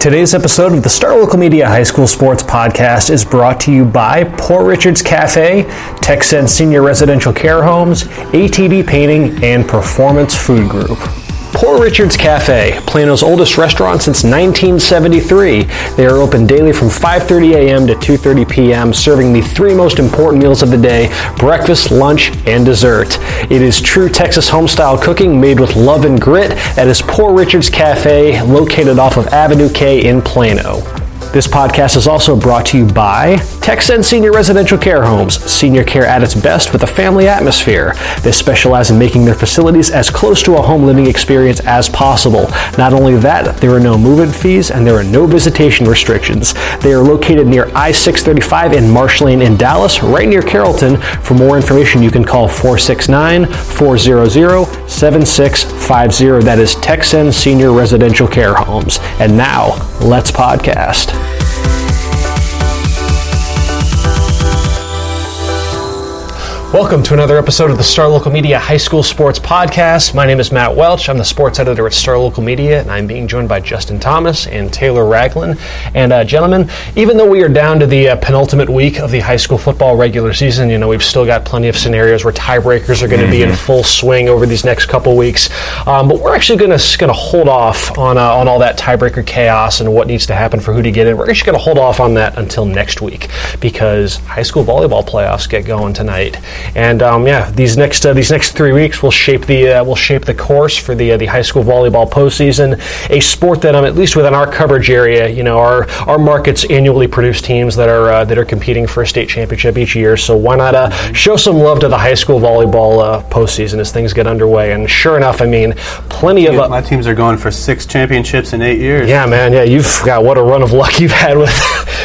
Today's episode of the Star Local Media High School Sports Podcast is brought to you by Poor Richards Cafe, TechSense Senior Residential Care Homes, ATD Painting, and Performance Food Group. Poor Richards Cafe, Plano's oldest restaurant since 1973. They are open daily from 5:30 a.m. to 2:30 p.m., serving the three most important meals of the day: breakfast, lunch, and dessert. It is true Texas homestyle cooking made with love and grit at his Poor Richards Cafe, located off of Avenue K in Plano. This podcast is also brought to you by TechSense Senior Residential Care Homes, senior care at its best with a family atmosphere. They specialize in making their facilities as close to a home living experience as possible. Not only that, there are no move-in fees and there are no visitation restrictions. They are located near I-635 in Marsh Lane in Dallas, right near Carrollton. For more information, you can call 469-400-7650. That is TechSense Senior Residential Care Homes. And now, let's podcast. Welcome to another episode of the Star Local Media High School Sports Podcast. My name is Matt Welch. I'm the sports editor at Star Local Media, and I'm being joined by Justin Thomas and Taylor Ragland. And uh, gentlemen, even though we are down to the uh, penultimate week of the high school football regular season, you know we've still got plenty of scenarios where tiebreakers are going to mm-hmm. be in mm-hmm. full swing over these next couple weeks. Um, but we're actually going to going to hold off on uh, on all that tiebreaker chaos and what needs to happen for who to get in. We're actually going to hold off on that until next week because high school volleyball playoffs get going tonight. And um, yeah, these next uh, these next three weeks will shape the uh, will shape the course for the uh, the high school volleyball postseason, a sport that um, at least within our coverage area, you know, our our markets annually produce teams that are uh, that are competing for a state championship each year. So why not uh, show some love to the high school volleyball uh, postseason as things get underway? And sure enough, I mean, plenty of my teams are going for six championships in eight years. Yeah, man. Yeah, you've got what a run of luck you've had with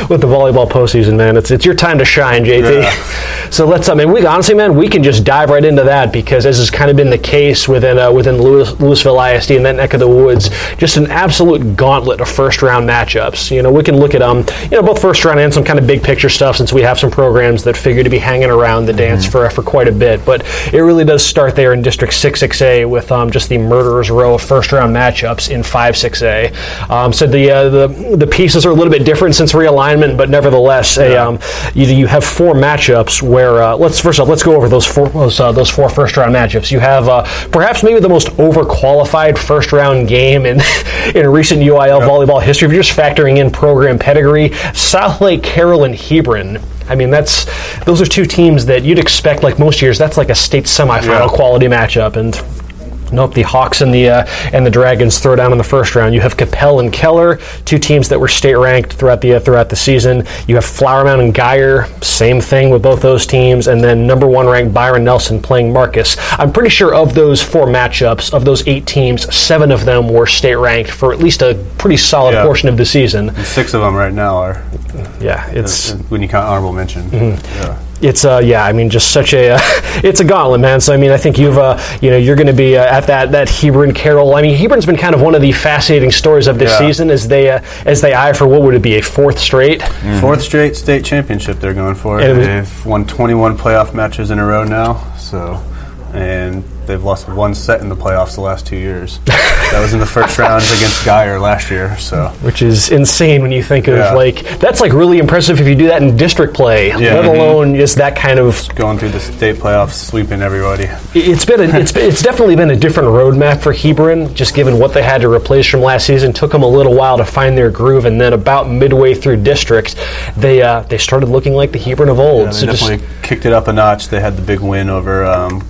with the volleyball postseason, man. It's it's your time to shine, JT. Yeah. So let's. I mean, we honestly, man, we can just dive right into that because as has kind of been the case within uh, within Louis, Lewisville ISD and that neck of the woods, just an absolute gauntlet of first round matchups. You know, we can look at um, you know, both first round and some kind of big picture stuff since we have some programs that figure to be hanging around the mm-hmm. dance for for quite a bit. But it really does start there in District Six Six A with um, just the murderers row of first round matchups in Five Six A. Um, so the uh, the the pieces are a little bit different since realignment, but nevertheless, a, um, you, you have four matchups where uh, let's first off let's go over those four those, uh, those four first round matchups. You have uh, perhaps maybe the most overqualified first round game in in recent UIL yep. volleyball history. If you're just factoring in program pedigree, Southlake Carroll and Hebron. I mean, that's those are two teams that you'd expect, like most years, that's like a state semifinal yeah. quality matchup, and Nope, the Hawks and the uh, and the Dragons throw down in the first round. You have Coppell and Keller, two teams that were state ranked throughout the uh, throughout the season. You have Flower Mound and Guyer, same thing with both those teams, and then number one ranked Byron Nelson playing Marcus. I'm pretty sure of those four matchups, of those eight teams, seven of them were state ranked for at least a pretty solid yeah. portion of the season. And six of them right now are. Yeah, it's when you count honorable mention. Mm-hmm. Yeah it's uh yeah I mean just such a uh, it's a gauntlet man so I mean I think you've uh you know you're going to be uh, at that that Hebron Carroll I mean Hebron's been kind of one of the fascinating stories of this yeah. season as they uh, as they eye for what would it be a fourth straight mm-hmm. fourth straight state championship they're going for and they've won 21 playoff matches in a row now so and they've lost one set in the playoffs the last two years. that was in the first round against Guyer last year. So, which is insane when you think of yeah. like that's like really impressive if you do that in district play, yeah. let mm-hmm. alone just that kind of going through the state playoffs, sweeping everybody. It's been a, it's it's definitely been a different roadmap for Hebron, just given what they had to replace from last season. Took them a little while to find their groove, and then about midway through district, they uh, they started looking like the Hebron of old. Yeah, they so definitely just, kicked it up a notch. They had the big win over. Um,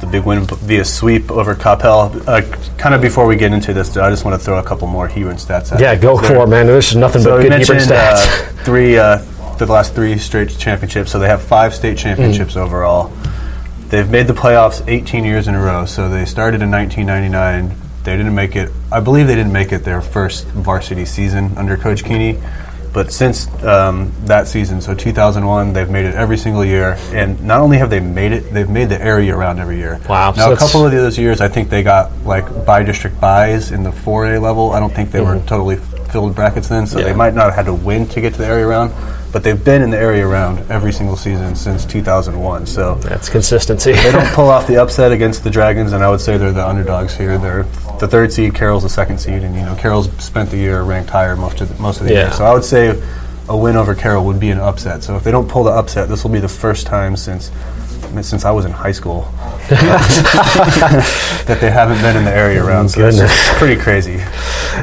the big win via sweep over Coppell. Uh, kind of before we get into this, I just want to throw a couple more Hebron stats. At Yeah, go for it, man. This is nothing so but good Hebron stats. Uh, three, uh, the last three straight championships. So they have five state championships mm. overall. They've made the playoffs 18 years in a row. So they started in 1999. They didn't make it. I believe they didn't make it their first varsity season under Coach Keeney. But since um, that season, so 2001, they've made it every single year. And not only have they made it, they've made the area around every year. Wow. Now, So a couple of those years, I think they got like by district buys in the 4A level. I don't think they were totally filled brackets then, so Mm-hmm. Yeah. they might not have had to win to get to the area round. But they've been in the area around every single season since 2001. So That's consistency. they don't pull off the upset against the Dragons, and I would say they're the underdogs here. They're the third seed, Carroll's the second seed, and you know Carroll's spent the year ranked higher most of the, most of the Yeah. year. So I would say a win over Carroll would be an upset. So if they don't pull the upset, this will be the first time since since I was in high school that they haven't been in the area around. So it's Goodness. just pretty crazy.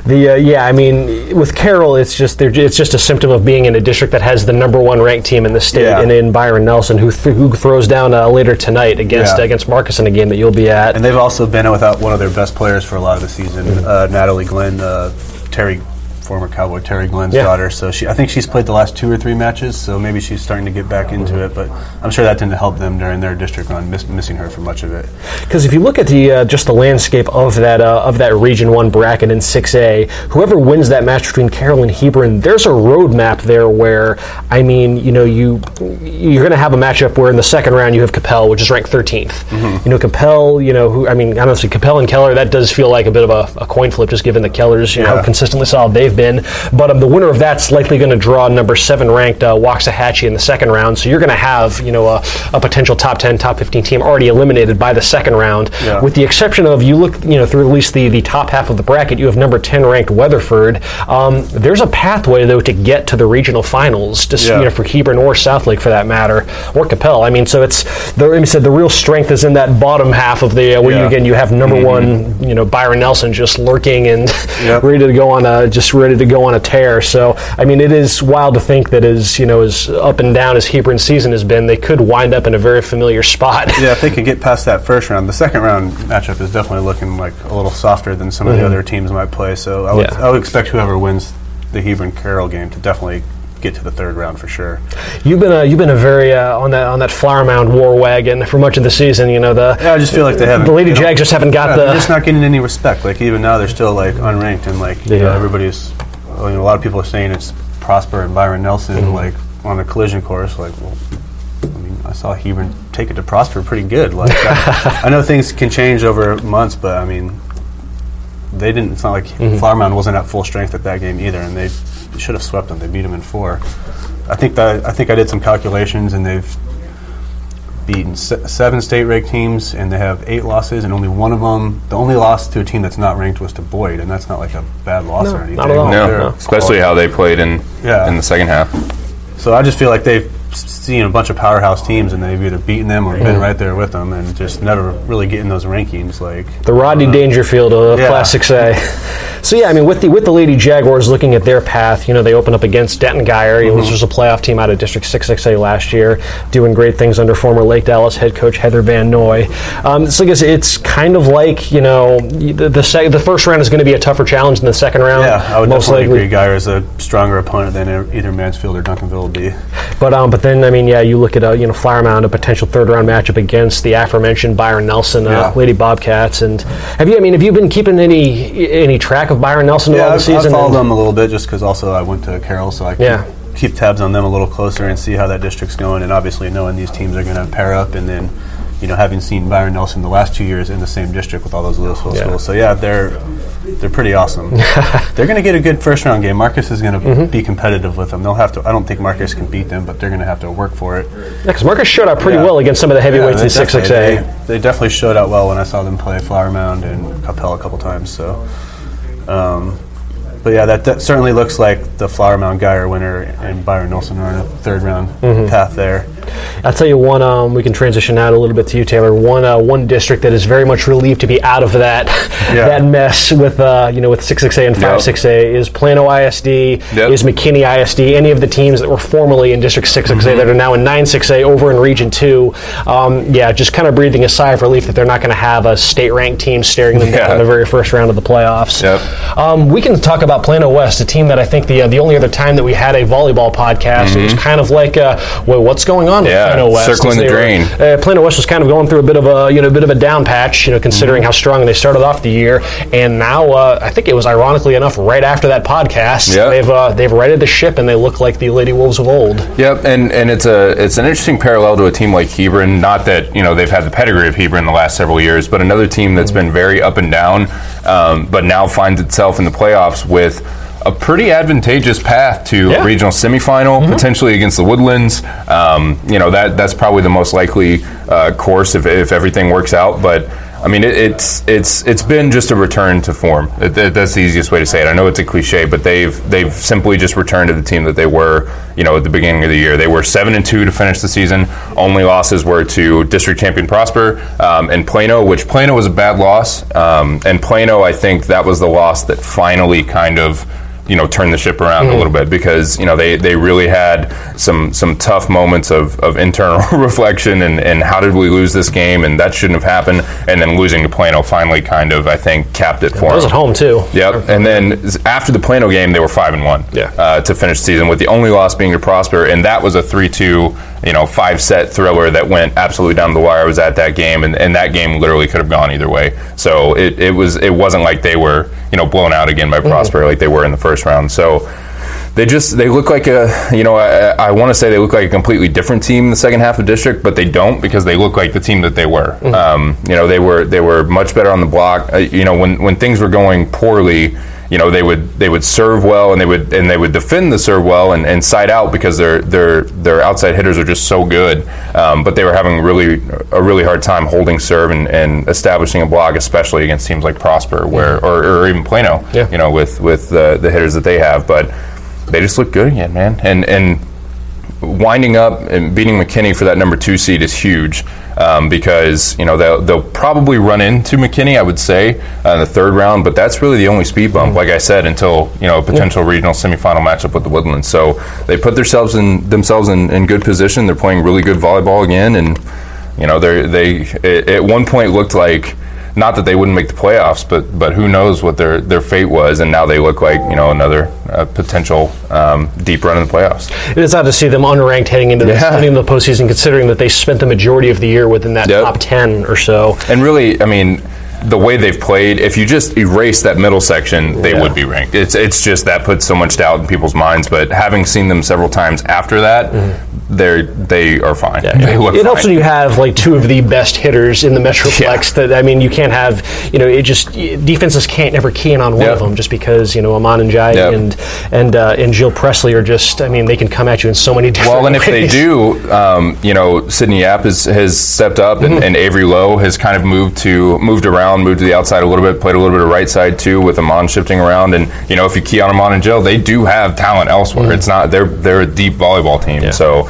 The uh, yeah, I mean, with Carroll, it's just they're, it's just a symptom of being in a district that has the number one ranked team in the state, Yeah. and in Byron Nelson, who th- who throws down uh, later tonight against Yeah. against Marcus in a game that you'll be at. And they've also been without one of their best players for a lot of the season, Mm-hmm. uh, Natalie Glenn, uh, Terry, former Cowboy Terry Glenn's Yeah. daughter. So she, I think she's played the last two or three matches. So maybe she's starting to get back into it. But I'm sure that didn't help them during their district run, miss, missing her for much of it. Because if you look at the uh, just the landscape of that uh, of that Region One bracket in Six A, whoever wins that match between Carroll and Hebron, there's a roadmap there where I mean, you know, you you're going to have a matchup where in the second round you have Coppell, which is ranked 13th. Mm-hmm. You know, Coppell, you know, who I mean, honestly, Coppell and Keller, that does feel like a bit of a, a coin flip, just given the Kellers, you know, how consistently solid they've been. But um, the winner of that's likely going to draw number seven ranked uh, Waxahachie in the second round. So you're going to have, you know, a, a potential top 10, top 15 team already eliminated by the second round. Yeah. With the exception of you look, you know, through at least the, the top half of the bracket, you have number 10 ranked Weatherford. Um, there's a pathway though to get to the regional finals, just Yeah. you know, for Hebron or Southlake for that matter, or Coppell. I mean, so it's the like said, the real strength is in that bottom half of the uh, where you Yeah. again you have number one, you know, Byron Nelson just lurking and Yep. ready to go on a just ready to go on a tear. So I mean, it is wild to think that as you know as up and down as Hebron season has been, they could wind up in a very familiar spot. Yeah, if they could get past that first round, the second round matchup is definitely looking like a little softer than some of the other teams might play. So I would, Mm-hmm. Yeah. I would expect whoever wins the Hebron Carroll game to definitely get to the third round for sure. You've been a, you've been a very uh, on that on that flower mound war wagon for much of the season. You know the Yeah, I just feel like they haven't. the Lady Jags just haven't got Yeah, the they're just not getting any respect. Like even now, they're still like unranked, and like you know, everybody's. you know, a lot of people are saying it's Prosper and Byron Nelson Mm-hmm. like on a collision course. Like, well, I mean, I saw Hebron take it to Prosper pretty good. Like, I, I know things can change over months, but I mean, they didn't. It's not like Mm-hmm. Flower Mound wasn't at full strength at that game either, and they should have swept them. They beat them in four. I think that I think I did some calculations, and they've beaten se- seven state ranked teams, and they have eight losses, and only one of them, the only loss to a team that's not ranked was to Boyd, and that's not like a bad loss No, or anything. not at all. No, They're especially how they played in Yeah. in the second half. So I just feel like they've s- seen a bunch of powerhouse teams, and they've either beaten them or Mm-hmm. been right there with them, and just never really getting those rankings. Like the Rodney Dangerfield of yeah. Class 6A. So yeah, I mean, with the with the Lady Jaguars looking at their path, you know, they open up against Denton Guyer, Mm-hmm. which was a playoff team out of District Six Six A last year, doing great things under former Lake Dallas head coach Heather Van Noy. Um, so I guess it's kind of like you know the the, sec- the first round is going to be a tougher challenge than the second round. yeah, I would most definitely likely. agree. Guyer is a stronger opponent than either Mansfield or Duncanville will be. But um, but then I mean, yeah, you look at a you know Flower Mound, a potential third round matchup against the aforementioned Byron Nelson, uh, Yeah. Lady Bobcats, and have you? I mean, have you been keeping any any track of Byron Nelson Yeah, all this season? I've followed them a little bit just because also I went to Carroll, so I can Yeah. keep tabs on them a little closer and see how that district's going. And obviously, knowing these teams are going to pair up, and then you know having seen Byron Nelson the last two years in the same district with all those Lewisville Yeah. schools. So yeah, they're they're pretty awesome. they're going to get a good first round game. Marcus is going to Mm-hmm. be competitive with them. They'll have to. I don't think Marcus can beat them, but they're going to have to work for it. Yeah, because Marcus showed up pretty Yeah. well against some of the heavyweights Yeah, in six six a. They, they definitely showed out well when I saw them play Flower Mound and Coppell a couple times. So, um, but yeah, that, that certainly looks like the Flower Mound Guyer winner and Byron Nelson are in a third round Mm-hmm. path there. I'll tell you one. Um, we can transition out a little bit to you, Taylor. One uh, one district that is very much relieved to be out of that Yeah. that mess with uh, you know with six six A and five six A is Plano ISD, Yep. is McKinney ISD. Any of the teams that were formerly in District six six A Mm-hmm. that are now in nine six A over in Region two. Um, yeah, just kind of breathing a sigh of relief that they're not going to have a state ranked team staring them down Yeah. in the very first round of the playoffs. Yep. Um, we can talk about Plano West, a team that I think the uh, the only other time that we had a volleyball podcast, it was Mm-hmm. kind of like, uh, well, what's going on with Yeah. Plano West. circling the drain. Were, uh, Plano West was kind of going through a bit of a you know a bit of a down patch, you know, considering Mm-hmm. how strong they started off the year, and now uh, I think it was ironically enough right after that podcast, Yeah. they've uh, they've righted the ship and they look like the Lady Wolves of old. Yep, and, and it's a it's an interesting parallel to a team like Hebron. Not that you know they've had the pedigree of Hebron the last several years, but another team that's been very up and down, um, but now finds itself in the playoffs with a pretty advantageous path to Yeah. a regional semifinal, potentially against the Woodlands. Um, you know that that's probably the most likely uh, course if, if everything works out, but. I mean, it, it's it's it's been just a return to form. It, it- that's the easiest way to say it. I know it's a cliche, but they've they've simply just returned to the team that they were, you know, at the beginning of the year. They were seven and two to finish the season. Only losses were to district champion Prosper um, and Plano, which Plano was a bad loss. Um, and Plano, I think that was the loss that finally kind of you know turn the ship around a little bit because you know they, they really had some some tough moments of, of internal reflection and, and how did we lose this game and that shouldn't have happened and then losing to Plano finally kind of I think capped it for I was them. at home too. Yep, and then after the Plano game, they were five and one. Yeah. Uh, to finish the season, with the only loss being to Prosper, and that was a three-two, you know, five-set thriller that went absolutely down the wire. I was at that game, and, and that game literally could have gone either way. So it, it was it wasn't like they were you know blown out again by Prosper like they were in the first round. So they just they look like a you know I, I want to say they look like a completely different team in the second half of district, but they don't because they look like the team that they were. Um, you know they were they were much better on the block. Uh, you know when when things were going poorly. You know they would they would serve well and they would and they would defend the serve well and, and side out because their their their outside hitters are just so good. Um, but they were having really a really hard time holding serve and, and establishing a block, especially against teams like Prosper, where or, or even Plano. Yeah. You know with with the, the hitters that they have, but they just look good again, man. And and winding up and beating McKinney for that number two seed is huge um, because you know they'll, they'll probably run into McKinney, I would say, uh, in the third round. But that's really the only speed bump, like I said, until you know a potential regional semifinal matchup with the Woodlands. So they put themselves in themselves in, in good position. They're playing really good volleyball again, and you know they they at one point looked like not that they wouldn't make the playoffs, but but who knows what their their fate was, and now they look like you know another uh, potential um, deep run in the playoffs. It is odd to see them unranked heading into, Yeah. heading into the postseason, considering that they spent the majority of the year within that Yep. top ten or so. And really, I mean, the way they've played, if you just erase that middle section, they Yeah. would be ranked. It's it's just that puts so much doubt in people's minds. But having seen them several times after that, they're they they are fine. They look it helps fine. when you have like two of the best hitters in the Metroplex. That I mean, you can't have you know it just defenses can't ever key in on one Yep. of them just because you know Amon and Jai Yep. and and uh, and Jill Presley are just I mean they can come at you in so many different. Ways. Well, and if they do, um, you know, Sydney Yap has, has stepped up, and, and Avery Lowe has kind of moved to moved around, moved to the outside a little bit, played a little bit of right side too, with Amon shifting around. And you know, if you key on Amon and Jill, they do have talent elsewhere. It's not they're they're a deep volleyball team, so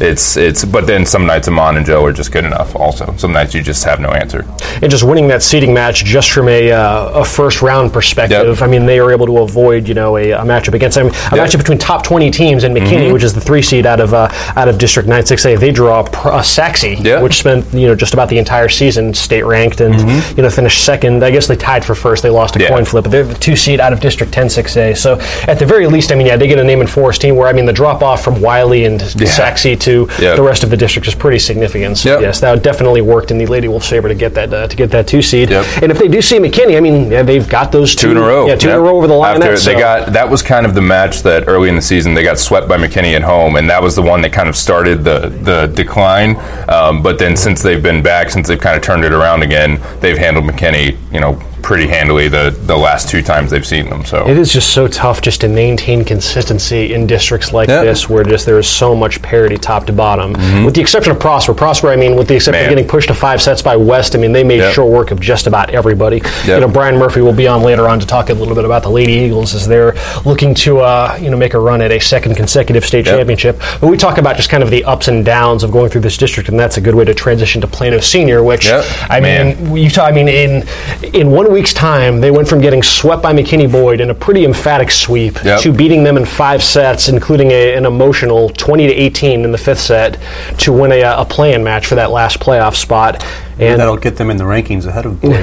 it's it's. But then some nights Amon and Jill are just good enough. Also, some nights you just have no answer. and just winning that seeding match just from a, uh, a first round perspective. Yep. I mean, they were able to avoid you know a, a matchup against them, a matchup between top twenty teams and McKinney, Mm-hmm. which is the three seed out of uh, out of District Nine Six A. They draw a, pr- a Sachse, Yeah. which spent you know just about the entire season state ranked and you know finished second. I guess they tied for first. They lost a Mm-hmm. Yeah. coin flip, but they're the two seed out of District 10 6A. So at the very least, I mean, yeah, they get a name and forest team where I mean the drop off from Wylie and Sachse to Yep. the rest of the district is pretty significant. So Yep. yes, that definitely worked in the Lady Wolf's favor to get that uh, to get that two seed. Yep. And if they do see McKinney, I mean, yeah, they've got those two, two in a row. Yeah, two in a row over the line. After net, they got that was kind of the match that early in the season they got swept by McKinney at home, and that was the one that kind of started the the decline. Um, but then since they've been back, since they've kind of turned it around again, they've handled McKinney, you know, pretty handily the the last two times they've seen them. So It is just so tough just to maintain consistency in districts like Yeah. this, where just there is so much parity top to bottom. With the exception of Prosper, Prosper, I mean, with the exception Mm-hmm. Man. of getting pushed to five sets by West, I mean, they made Yep. short work of just about everybody. You know, Brian Murphy will be on later on to talk a little bit about the Lady Eagles as they're looking to, uh, you know, make a run at a second consecutive state Yep. championship. But we talk about just kind of the ups and downs of going through this district, and that's a good way to transition to Plano Senior, which Yep. I mean, Man. you talk, I mean, in in one week's time, they went from getting swept by McKinney Boyd in a pretty emphatic sweep Yep. to beating them in five sets, including a, an emotional 20 to 18 in the fifth set, to win a, a play-in match for that last playoff spot. And that'll get them in the rankings ahead of Boyd.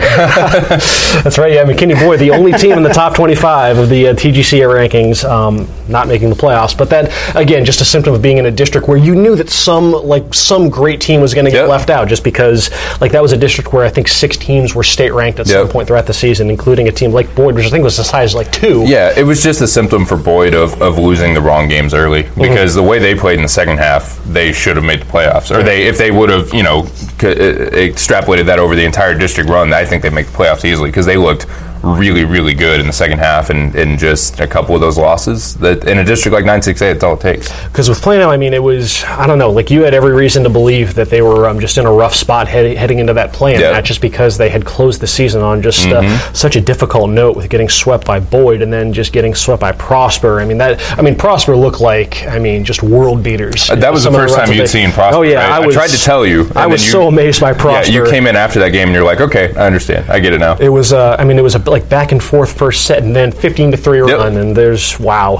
That's right. Yeah, McKinney Boyd, the only team in the top 25 of the uh, TGCA rankings, um, not making the playoffs. But that again, just a symptom of being in a district where you knew that some like some great team was going to get yep. left out, just because like that was a district where I think six teams were state ranked at yep. some point throughout the season, including a team like Boyd, which I think was the size like two. Yeah, it was just a symptom for Boyd of, of losing the wrong games early mm-hmm. because mm-hmm. the way they played in the second half, they should have made the playoffs, or they if they would have you know extrapolated uh, uh, that over the entire district run, I think they make the playoffs easily because they looked really, really good in the second half, and, and just a couple of those losses. That in a district like 968, that's all it takes. Because with Plano, I mean, it was I don't know, like you had every reason to believe that they were um, just in a rough spot head, heading into that yep. not just because they had closed the season on just uh, mm-hmm. such a difficult note with getting swept by Boyd and then just getting swept by Prosper. I mean that I mean Prosper looked like I mean just world beaters. Uh, that was the first time you'd seen Prosper. Oh yeah, right? I, was, I, tried to tell you. I was you, so amazed by Prosper. Yeah, you came in after that game and you're like, okay, I understand, I get it now. It was uh, I mean it was a, like back and forth first set and then 15 to 3 yep. run and there's wow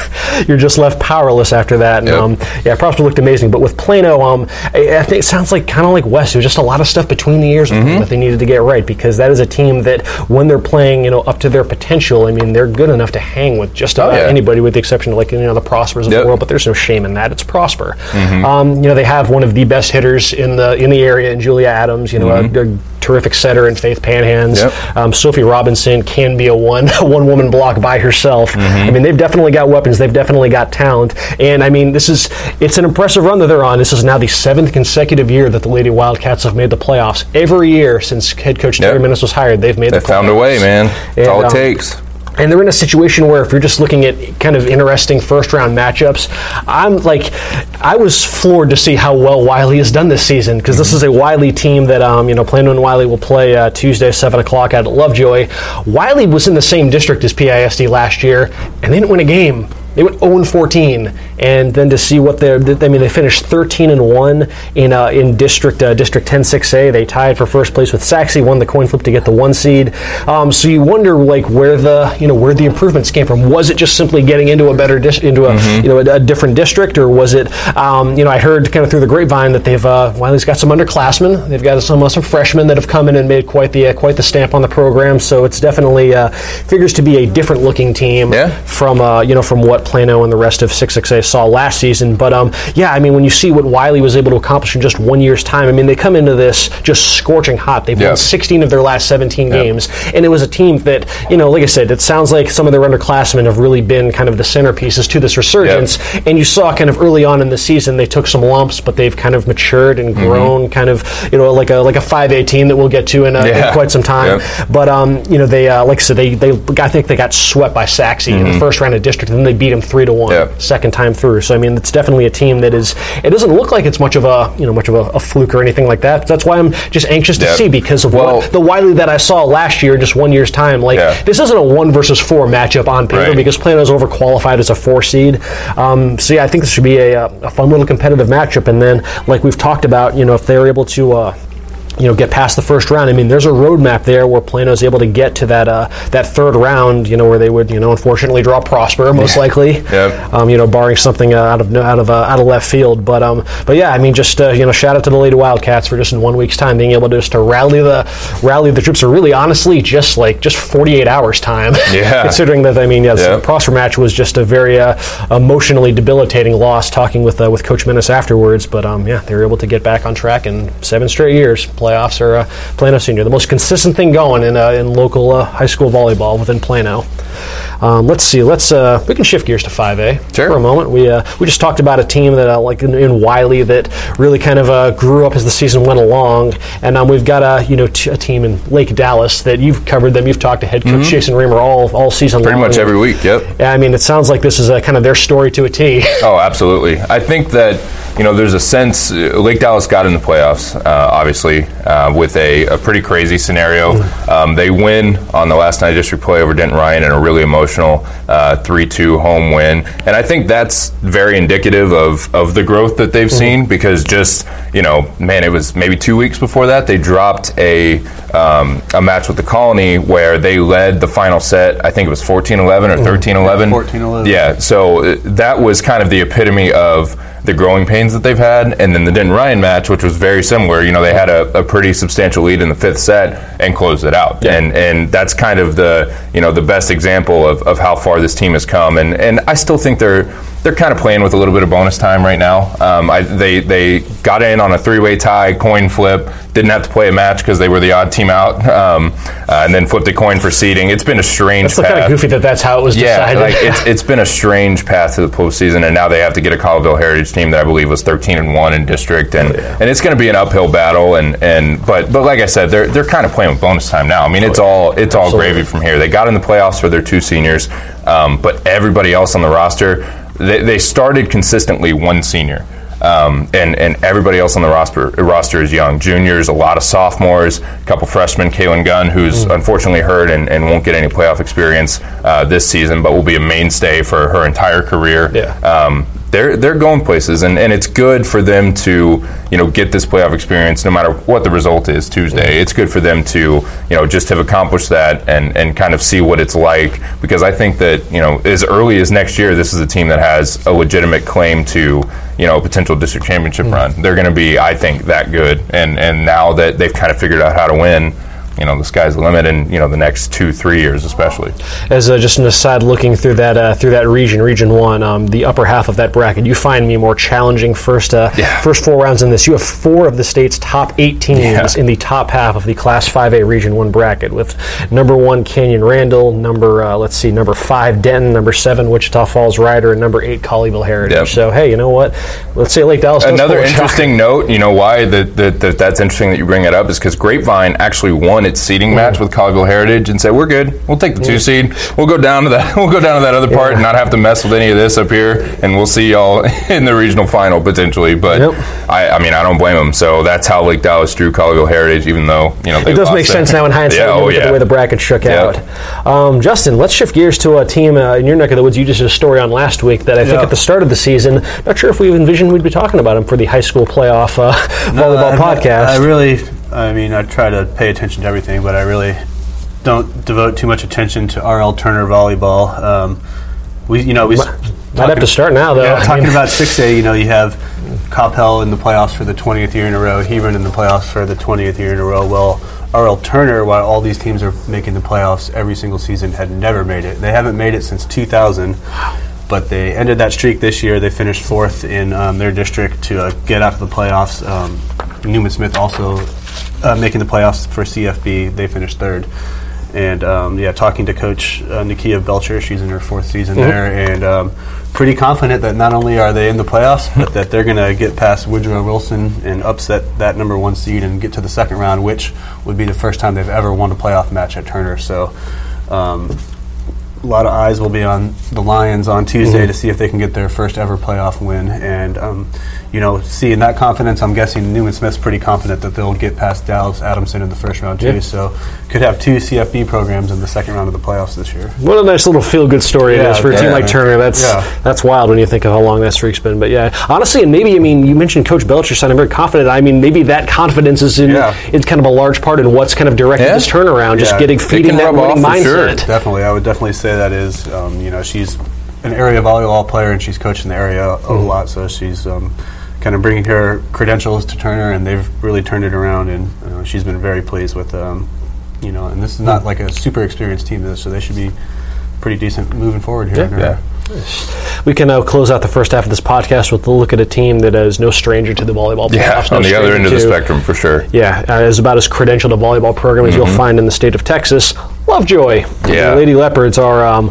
you're just left powerless after that and yep. um, yeah Prosper looked amazing but with Plano um, I, I, think it sounds like kind of like West it was just a lot of stuff between the ears mm-hmm. that they needed to get right because that is a team that when they're playing you know up to their potential I mean they're good enough to hang with just about oh, yeah. anybody with the exception of like you know the Prospers of yep. the world but there's no shame in that it's Prosper mm-hmm. um, you know they have one of the best hitters in the in the area in Julia Adams you know mm-hmm. a, a terrific setter in Faith Panhands. Yep. Um, Sophie Robinson can be a one one woman block by herself. Mm-hmm. I mean, they've definitely got weapons. They've definitely got talent. And I mean, this is it's an impressive run that they're on. This is now the seventh consecutive year that the Lady Wildcats have made the playoffs. Every year since head coach Terry yep. Minnis was hired, they've made they the playoffs. found a way, man. That's and, all it um, takes and they're in a situation where if you're just looking at kind of interesting first round matchups, I'm like, I was floored to see how well Wylie has done this season because this is a Wylie team that um, you know Plano and Wylie will play uh, Tuesday seven o'clock at Lovejoy. Wylie was in the same district as PISD last year, and they didn't win a game. They went 0 14, and then to see what they're, I mean, they finished 13 and 1 in uh, in District uh, District 10 6A. They tied for first place with Sachse, won the coin flip to get the one seed. Um, so you wonder like where the you know where the improvements came from. Was it just simply getting into a better dis- into a mm-hmm. you know a, a, different district, or was it um, you know I heard kind of through the grapevine that they've uh, Wylie's got some underclassmen, they've got some uh, some freshmen that have come in and made quite the uh, quite the stamp on the program. So it's definitely uh, figures to be a different looking team yeah. from uh, you know from what Plano and the rest of 6XA saw last season. But um, yeah, I mean, when you see what Wylie was able to accomplish in just one year's time, I mean, they come into this just scorching hot. They've won 16 of their last 17 games, and it was a team that, you know, like I said, it sounds like some of their underclassmen have really been kind of the centerpieces to this resurgence. Yep. And you saw kind of early on in the season they took some lumps, but they've kind of matured and mm-hmm. grown, mm-hmm. kind of, you know, like a like a 5A team that we'll get to in, yeah. in quite some time. But um, you know, they uh, like I said, they they I think they got swept by Sachse mm-hmm. in the mm-hmm. first round of district, and then they beat them three to one second time through. So I mean, it's definitely a team that is. It doesn't look like it's much of a you know much of a, a fluke or anything like that. That's why I'm just anxious to yep. see because of well, what, the Wylie that I saw last year, just one year's time. Like yeah. this isn't a one versus four matchup on paper right. because Plano's overqualified as a four seed. Um, so yeah, I think this should be a, a, fun little competitive matchup. And then, like we've talked about, you know, if they're able to. Uh, you know, get past the first round. I mean, there's a roadmap there where Plano's able to get to that uh, that third round. You know, where they would, you know, unfortunately draw Prosper most yeah. likely. Yep. Um, you know, barring something uh, out of out of uh, out of left field. But um, but yeah, I mean, just uh, you know, shout out to the Lady Wildcats for just in one week's time being able to just to rally the rally the troops. Are really honestly just like just 48 hours time. Yeah. considering that I mean, yeah, yep. the Prosper match was just a very uh, emotionally debilitating loss. Talking with uh, with Coach Minnis afterwards, but um, yeah, they were able to get back on track in seven straight years playoffs are uh, Plano Senior, the most consistent thing going in uh, in local uh, high school volleyball within Plano. Um, let's see. Let's uh, we can shift gears to 5A sure. for a moment. We uh, we just talked about a team that uh, like in, in, Wylie that really kind of uh, grew up as the season went along, and um, we've got a you know t- a team in Lake Dallas that you've covered them. You've talked to head coach mm-hmm. Jason Reamer all all season Pretty long. much every week. Yep. Yeah, I mean it sounds like this is a, kind of their story to a T. oh, absolutely. I think that you know there's a sense Lake Dallas got in the playoffs, uh, obviously uh, with a, a, pretty crazy scenario. Mm-hmm. Um, they win on the last night district play over Denton Ryan in a really emotional uh, 3 2 home win. And I think that's very indicative of, of the growth that they've mm-hmm. seen because just, you know, man, it was maybe two weeks before that, they dropped a, um, a match with the Colony where they led the final set, I think it was 14 11 or 13 11. 14 11. Yeah, so uh, that was kind of the epitome of the growing pains that they've had, and then the Denton Ryan match, which was very similar. You know, they had a, a pretty substantial lead in the fifth set and closed it out, yeah. and and that's kind of the you know the best example of, of how far this team has come, and and I still think they're they're kind of playing with a little bit of bonus time right now. Um, I, they they got in on a three way tie, coin flip, didn't have to play a match because they were the odd team out, um, uh, and then flipped a coin for seeding. It's been a strange. That's kind of goofy that that's how it was yeah, decided. like it's, it's been a strange path to the postseason, and now they have to get a Colleyville Heritage team that I believe was 13 and one in district, and, oh, yeah. and it's going to be an uphill battle. And, and but but like I said, they're they're kind of playing with bonus time now. I mean, it's oh, all it's all Absolutely. gravy from here. They got in the playoffs for their two seniors, um, but everybody else on the roster, they, they started consistently one senior. Um, and and everybody else on the roster roster is young juniors, a lot of sophomores, a couple freshmen. Kaylin Gunn, who's mm. unfortunately hurt and, and won't get any playoff experience uh, this season, but will be a mainstay for her entire career. Yeah. Um, they're they're going places, and, and it's good for them to you know get this playoff experience, no matter what the result is Tuesday. Mm-hmm. It's good for them to you know just have accomplished that and and kind of see what it's like because I think that you know as early as next year, this is a team that has a legitimate claim to you know a potential district championship mm-hmm. run. They're going to be, I think, that good, and and now that they've kind of figured out how to win you know the sky's the limit in you know the next two three years especially. As uh, just an aside, looking through that uh, through that region, Region One, um, the upper half of that bracket, you find me more challenging first uh, yeah. first four rounds in this. You have four of the state's top eight teams yeah. in the top half of the Class 5A Region One bracket, with number one Canyon Randall, number uh, let's see, number five Denton, number seven Wichita Falls Rider, and number eight Colleyville Heritage. Yep. So hey, you know what? Let's say Lake Dallas. Another interesting note, you know why that, that, that that's interesting that you bring it up is because Grapevine actually won its seeding match with Colleyville Heritage and say, "We're good. We'll take the two seed. We'll go down to that. We'll go down to that other part and not have to mess with any of this up here, and we'll see y'all in the regional final potentially." But yep. I, I, mean, I don't blame them. So that's how Lake Dallas drew Colleyville Heritage, even though you know it does make sense now in hindsight. yeah, oh, yeah. the way the bracket shook yep. out. Um, Justin, let's shift gears to a team uh, in your neck of the woods. You just did a story on last week that I think at the start of the season, not sure if we envisioned we'd be talking about him for the high school playoff uh, no, volleyball I, podcast. I really I mean, I try to pay attention to everything, but I really don't devote too much attention to RL Turner volleyball. Um, we, you know, we might have to start now though. Yeah, talking about 6A, you know, you have Coppell in the playoffs for the 20th year in a row, Hebron in the playoffs for the 20th year in a row. Well, RL Turner, while all these teams are making the playoffs every single season, had never made it. They haven't made it since 2000. But they ended that streak this year. They finished fourth in um, their district to uh, get out of the playoffs. Um, Newman Smith also uh, making the playoffs for CFB. They finished third. And um, yeah, talking to Coach uh, Nakia Belcher, she's in her fourth season mm-hmm. there, and um, pretty confident that not only are they in the playoffs, but that they're going to get past Woodrow Wilson and upset that number one seed and get to the second round, which would be the first time they've ever won a playoff match at Turner. So. Um, a lot of eyes will be on the Lions on Tuesday mm-hmm. to see if they can get their first ever playoff win. And um, you know, seeing that confidence, I'm guessing Newman Smith's pretty confident that they'll get past Dallas Adamson in the first round too. Yeah. So could have two CFB programs in the second round of the playoffs this year. What a nice little feel good story yeah, it is for a team like Turner. That's yeah. that's wild when you think of how long that streak's been. But yeah, honestly, and maybe I mean you mentioned Coach Belcher sounding very confident. I mean maybe that confidence is in it's kind of a large part in what's kind of directed this turnaround, just getting feeding that winning mindset. Sure. Definitely, I would definitely say that is um, you know she's an area volleyball player and she's coached in the area a mm-hmm. lot, so she's. Um, kind of bringing her credentials to Turner, and they've really turned it around. And uh, she's been very pleased with, um, you know, and this is not like a super experienced team, so they should be pretty decent moving forward here. Yeah. yeah. We can now close out the first half of this podcast with a look at a team that is no stranger to the volleyball playoffs. Yeah, on the other end of the spectrum for sure. Yeah, uh, is about as credentialed a volleyball program as mm-hmm. you'll find in the state of Texas. Lovejoy. Yeah. The Lady Leopards are, um,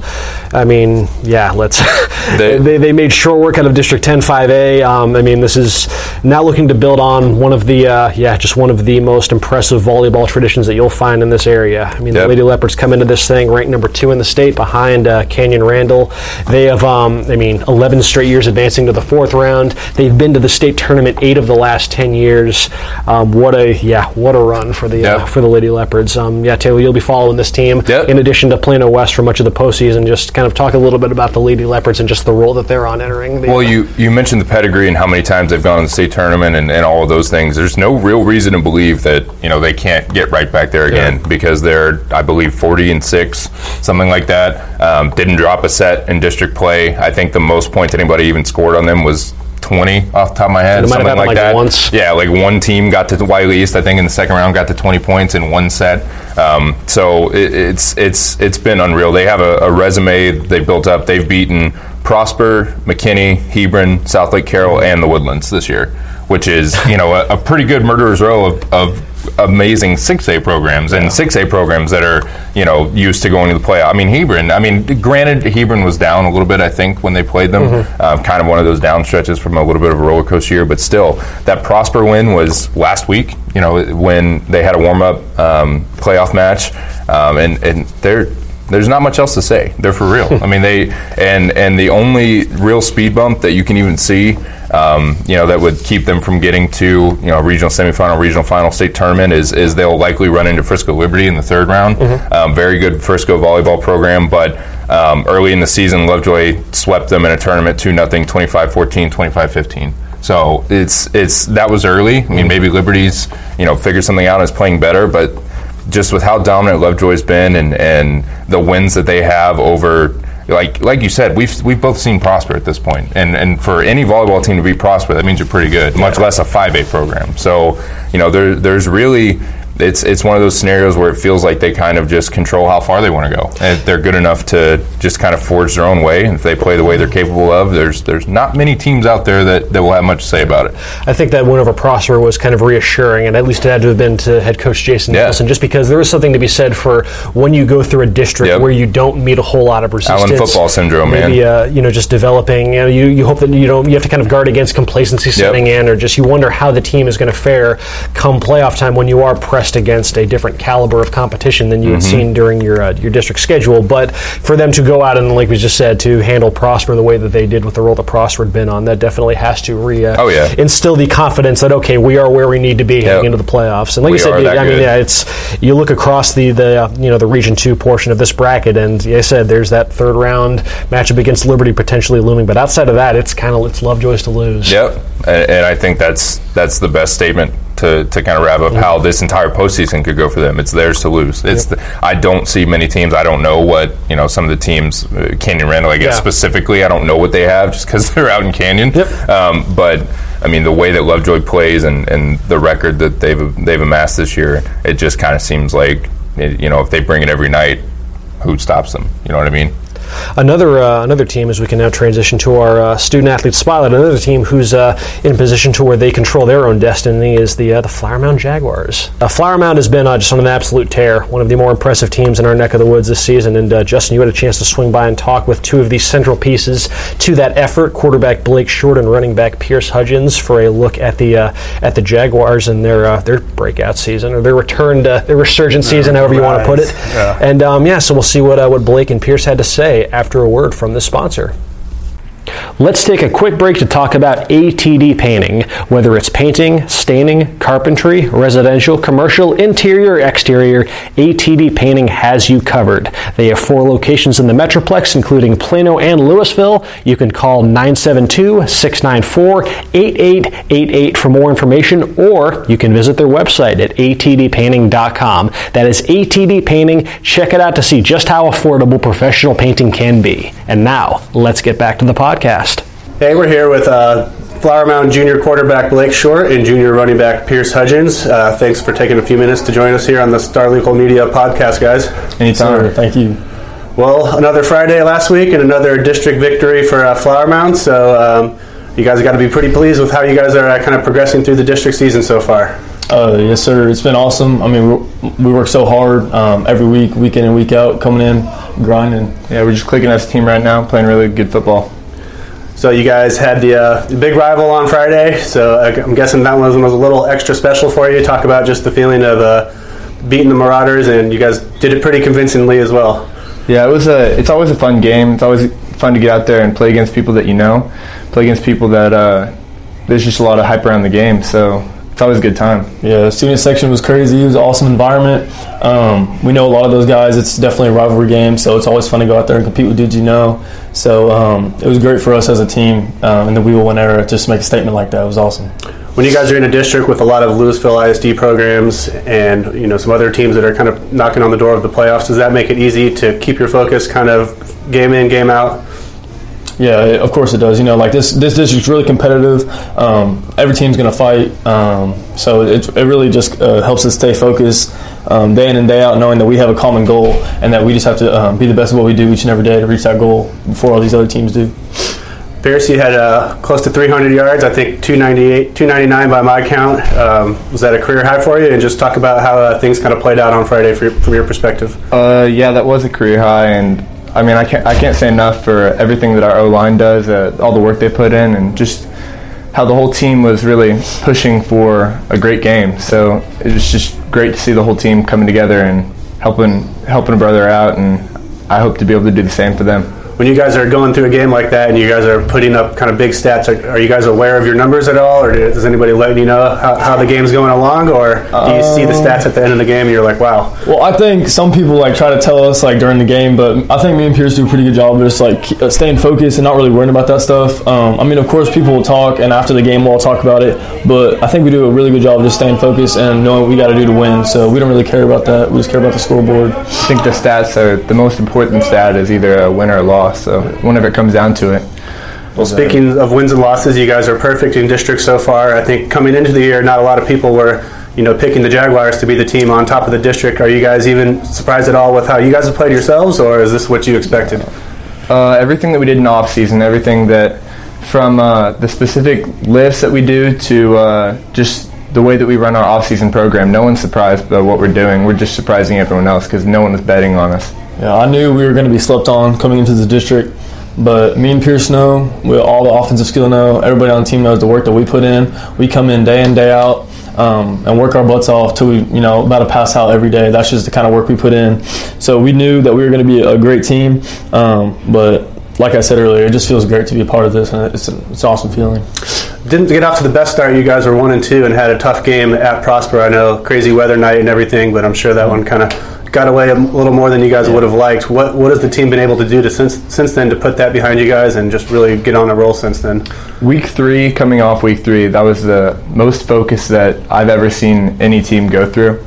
I mean, yeah, let's. they, they, they, made short work out of District 10 5A. Um, I mean, this is now looking to build on one of the, uh, yeah, just one of the most impressive volleyball traditions that you'll find in this area. I mean, yep. the Lady Leopards come into this thing ranked number two in the state behind uh, Canyon Randall. They have, um, I mean, 11 straight years advancing to the fourth round. They've been to the state tournament eight of the last 10 years. Um, what a, yeah, what a run for the, yep. uh, for the Lady Leopards. Um, yeah, Taylor, you'll be following this team team. Yep. In addition to Plano West for much of the postseason, just kind of talk a little bit about the Lady Leopards and just the role that they're on entering. The, well, you you mentioned the pedigree and how many times they've gone to the state tournament and, and all of those things. There's no real reason to believe that you know they can't get right back there again yeah. because they're I believe 40 and six, something like that. Um, didn't drop a set in district play. I think the most points anybody even scored on them was 20 off the top of my head, something like, like, that. Once. Yeah, like one team got to the Wylie East, I think, in the second round, got to 20 points in one set. Um, so it, it's it's it's been unreal. They have a, a resume they built up. They've beaten Prosper, McKinney, Hebron, South Lake Carroll, and the Woodlands this year, which is you know a, a pretty good murderer's row of, of amazing 6A programs and 6A programs that are, you know, used to going to the playoff. I mean, Hebron, I mean, granted, Hebron was down a little bit, I think, when they played them. Mm-hmm. Uh, kind of one of those down stretches from a little bit of a roller coaster year, but still, that Prosper win was last week, you know, when they had a warm up um, playoff match. Um, and, and they're, there's not much else to say. They're for real. I mean, they and and the only real speed bump that you can even see, um, you know, that would keep them from getting to you know regional semifinal, regional final, state tournament is is they'll likely run into Frisco Liberty in the third round. Mm-hmm. Um, very good Frisco volleyball program, but um, early in the season, Lovejoy swept them in a tournament two nothing, 25-14, 25-15. So it's it's that was early. I mean, maybe Liberty's you know figured something out and is playing better, but just with how dominant Lovejoy's been and, and the wins that they have over like like you said, we've we've both seen Prosper at this point, and and for any volleyball team to be Prosper, that means you're pretty good. Much less a five A program. So you know there there's really it's it's one of those scenarios where it feels like they kind of just control how far they want to go. And they're good enough to just kind of forge their own way. And if they play the way they're capable of, there's there's not many teams out there that, that will have much to say about it. I think that win over Prosper was kind of reassuring, and at least it had to have been to head coach Jason yeah. Nicholson, just because there is something to be said for when you go through a district yep. where you don't meet a whole lot of resistance. Allen football syndrome, maybe, man. Uh, you know, just developing. You, know, you you hope that you don't you have to kind of guard against complacency setting yep. in, or just you wonder how the team is going to fare come playoff time when you are pressed against a different caliber of competition than you mm-hmm. had seen during your uh, your district schedule. But for them to go out and, like we just said, to handle Prosper the way that they did with the role that Prosper had been on, that definitely has to re uh, oh, yeah. instill the confidence that okay, we are where we need to be yep. heading into the playoffs. And like we you said, you, I mean, yeah, it's you look across the the uh, you know the Region Two portion of this bracket, and I said, there's that third round matchup against Liberty potentially looming. But outside of that, it's kind of it's Lovejoy's to lose. Yep, and, and I think that's that's the best statement to, to kind of wrap up how this entire postseason could go for them. It's theirs to lose. It's yep. the, I don't see many teams. I don't know what you know some of the teams. Uh, Canyon Randall, I guess yeah. specifically, I don't know what they have just because they're out in Canyon. Yep. Um, but I mean, the way that Lovejoy plays and, and the record that they've they've amassed this year, it just kind of seems like you know if they bring it every night, who stops them? You know what I mean? Another uh, another team, as we can now transition to our uh, student athlete spotlight, another team who's uh, in position to where they control their own destiny is the uh, the Flower Mound Jaguars. Uh, Flower Mound has been uh, just on an absolute tear, one of the more impressive teams in our neck of the woods this season. And Justin, you had a chance to swing by and talk with two of the central pieces to that effort: quarterback Blake Short and running back Pierce Hudgens, for a look at the at the Jaguars and their their breakout season or their return to their resurgent season, however you want to put it. Yeah. And um, yeah, so we'll see what what Blake and Pierce had to say after a word from the sponsor. Let's take a quick break to talk about ATD painting. Whether it's painting, staining, carpentry, residential, commercial, interior, exterior, ATD painting has you covered. They have four locations in the Metroplex, including Plano and Lewisville. You can call 972 694 8888 for more information, or you can visit their website at atdpainting.com. That is ATD Painting. Check it out to see just how affordable professional painting can be. And now, let's get back to the podcast podcast. Hey, we're here with uh, Flower Mound junior quarterback Blake Short and junior running back Pierce Hudgens. Uh, thanks for taking a few minutes to join us here on the Star Local Media podcast, guys. Anytime. Sir, thank you. Well, another Friday last week and another district victory for uh, Flower Mound. So um, you guys got to be pretty pleased with how you guys are uh, kind of progressing through the district season so far. Uh, yes, sir. It's been awesome. I mean, we work so hard um, every week, week in and week out, coming in, grinding. Yeah, we're just clicking as a team right now, playing really good football. So you guys had the, uh, big rival on Friday. So I'm guessing that one was a little extra special for you. Talk about just the feeling of uh, beating the Marauders, and you guys did it pretty convincingly as well. Yeah, it was a. It's always a fun game. It's always fun to get out there and play against people that you know, play against people that uh, there's just a lot of hype around the game. So it's always a good time. Yeah, student section was crazy. It was an awesome environment. Um, we know a lot of those guys. It's definitely a rivalry game, so it's always fun to go out there and compete with dudes you know. So um, it was great for us as a team um, in the We Will Win era just to make a statement like that. It was awesome. When you guys are in a district with a lot of Lewisville ISD programs and you know some other teams that are kind of knocking on the door of the playoffs, does that make it easy to keep your focus kind of game in, game out? Yeah, it, of course it does. You know, like this this district's really competitive. Um, every team's going to fight, um, so it, it really just uh, helps us stay focused um, day in and day out, knowing that we have a common goal and that we just have to um, be the best of what we do each and every day to reach that goal before all these other teams do. Pierce, you had uh, close to 300 yards. I think 298, 299 by my count. Um, was that a career high for you? And just talk about how uh, things kind of played out on Friday for, from your perspective. Uh, yeah, that was a career high, and I mean, I can't I can't say enough for everything that our O line does, uh, all the work they put in, and just how the whole team was really pushing for a great game. So it was just great to see the whole team coming together and helping helping a brother out, and I hope to be able to do the same for them when you guys are going through a game like that and you guys are putting up kind of big stats, are, are you guys aware of your numbers at all, or does anybody let you know how, how the game's going along, or do you see the stats at the end of the game and you're like, wow? Well, I think some people like try to tell us like during the game, but I think me and Pierce do a pretty good job of just like uh, staying focused and not really worrying about that stuff. Um, I mean, of course, people will talk, and after the game, we'll all talk about it, but I think we do a really good job of just staying focused and knowing what we got to do to win. So we don't really care about that. We just care about the scoreboard. I think the stats are the most important stat is either a win or a loss. So whenever it comes down to it. Well, speaking of wins and losses, you guys are perfect in district so far. I think coming into the year, not a lot of people were, you know, picking the Jaguars to be the team on top of the district. Are you guys even surprised at all with how you guys have played yourselves, or is this what you expected? Uh, everything that we did in off season, everything that from uh, the specific lifts that we do to uh, just the way that we run our off-season program, no one's surprised by what we're doing. We're just surprising everyone else because no one was betting on us. Yeah, I knew we were going to be slept on coming into the district. But me and Pierce know, we all the offensive skill know, everybody on the team knows the work that we put in. We come in day in, day out, um, and work our butts off till we, you know, about to pass out every day. That's just the kind of work we put in. So we knew that we were going to be a great team. Um, but like I said earlier, it just feels great to be a part of this, and it's, it's an awesome feeling. Didn't get off to the best start. You guys were one and two, and had a tough game at Prosper. I know crazy weather night and everything, but I'm sure that one kind of got away a little more than you guys yeah. would have liked. What what has the team been able to do to since since then to put that behind you guys and just really get on a roll since then? Week three, coming off week three, that was the most focus that I've ever seen any team go through.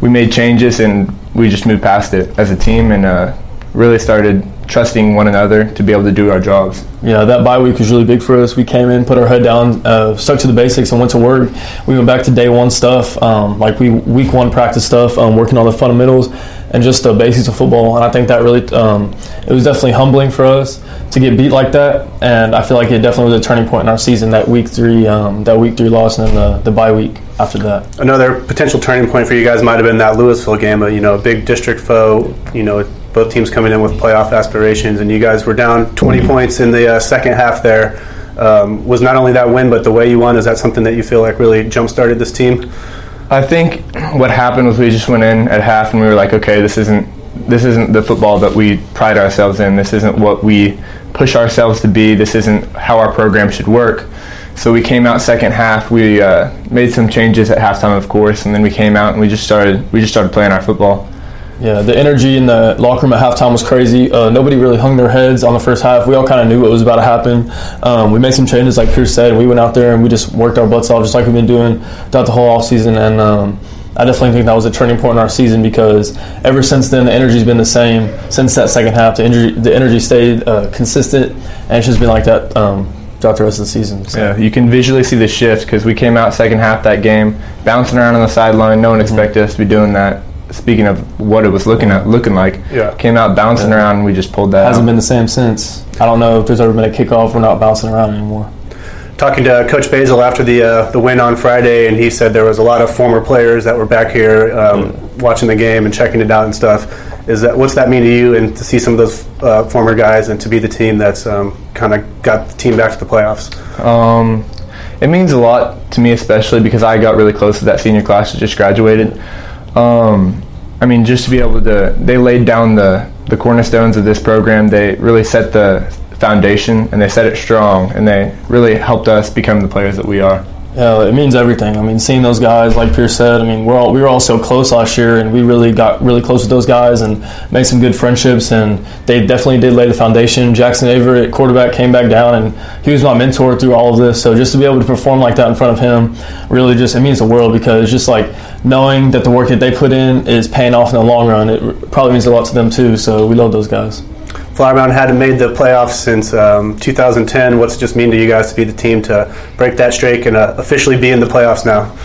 We made changes and we just moved past it as a team and uh, really started trusting one another to be able to do our jobs. Yeah, that bye week was really big for us. We came in, put our head down, uh, stuck to the basics, and went to work. We went back to day one stuff, um, like we week one practice stuff, um, working on the fundamentals and just the basics of football. And I think that really, um, it was definitely humbling for us to get beat like that. And I feel like it definitely was a turning point in our season. That week three, um, that week three loss, and then the, the bye week after that. Another potential turning point for you guys might have been that Lewisville game. You know, a big district foe. You know both teams coming in with playoff aspirations, and you guys were down 20 mm-hmm. points in the uh, second half there. Um, was not only that win, but the way you won. Is that something that you feel like really jump started this team? I think what happened was we just went in at half and we were like, okay, this isn't this isn't the football that we pride ourselves in. This isn't what we push ourselves to be. This isn't how our program should work. So we came out second half. We uh, made some changes at halftime, of course, and then we came out and we just started we just started playing our football. Yeah, the energy in the locker room at halftime was crazy. Uh, nobody really hung their heads on the first half. We all kind of knew what was about to happen. Um, we made some changes, like Pierce said. We went out there and we just worked our butts off, just like we've been doing throughout the whole offseason. And um, I definitely think that was a turning point in our season because ever since then, the energy's been the same since that second half. The energy, the energy stayed uh, consistent, and it's just been like that um, throughout the rest of the season. So. Yeah, you can visually see the shift because we came out second half that game, bouncing around on the sideline. No one expected mm-hmm. us to be doing that speaking of what it was looking at looking like, yeah. came out bouncing yeah. around and we just pulled that. Hasn't out. been the same since. I don't know if there's ever been a kickoff. We're not bouncing around anymore. Talking to Coach Basil after the uh, the win on Friday, and he said there was a lot of former players that were back here um, watching the game and checking it out and stuff. Is that what's that mean to you, and to see some of those uh, former guys and to be the team that's um, kind of got the team back to the playoffs? Um, it means a lot to me, especially because I got really close to that senior class that just graduated. Um, I mean, just to be able to, they laid down the, the cornerstones of this program. They really set the foundation and they set it strong and they really helped us become the players that we are. Yeah, it means everything. I mean, seeing those guys, like Pierce said, I mean, we're all, we were all so close last year, and we really got really close with those guys and made some good friendships. And they definitely did lay the foundation. Jackson Averett, quarterback, came back down, and he was my mentor through all of this. So just to be able to perform like that in front of him, really just it means the world because just like knowing that the work that they put in is paying off in the long run, it probably means a lot to them too. So we love those guys. Flower Mound hadn't made the playoffs since um, 2010. What's it just mean to you guys to be the team to break that streak and uh, officially be in the playoffs now?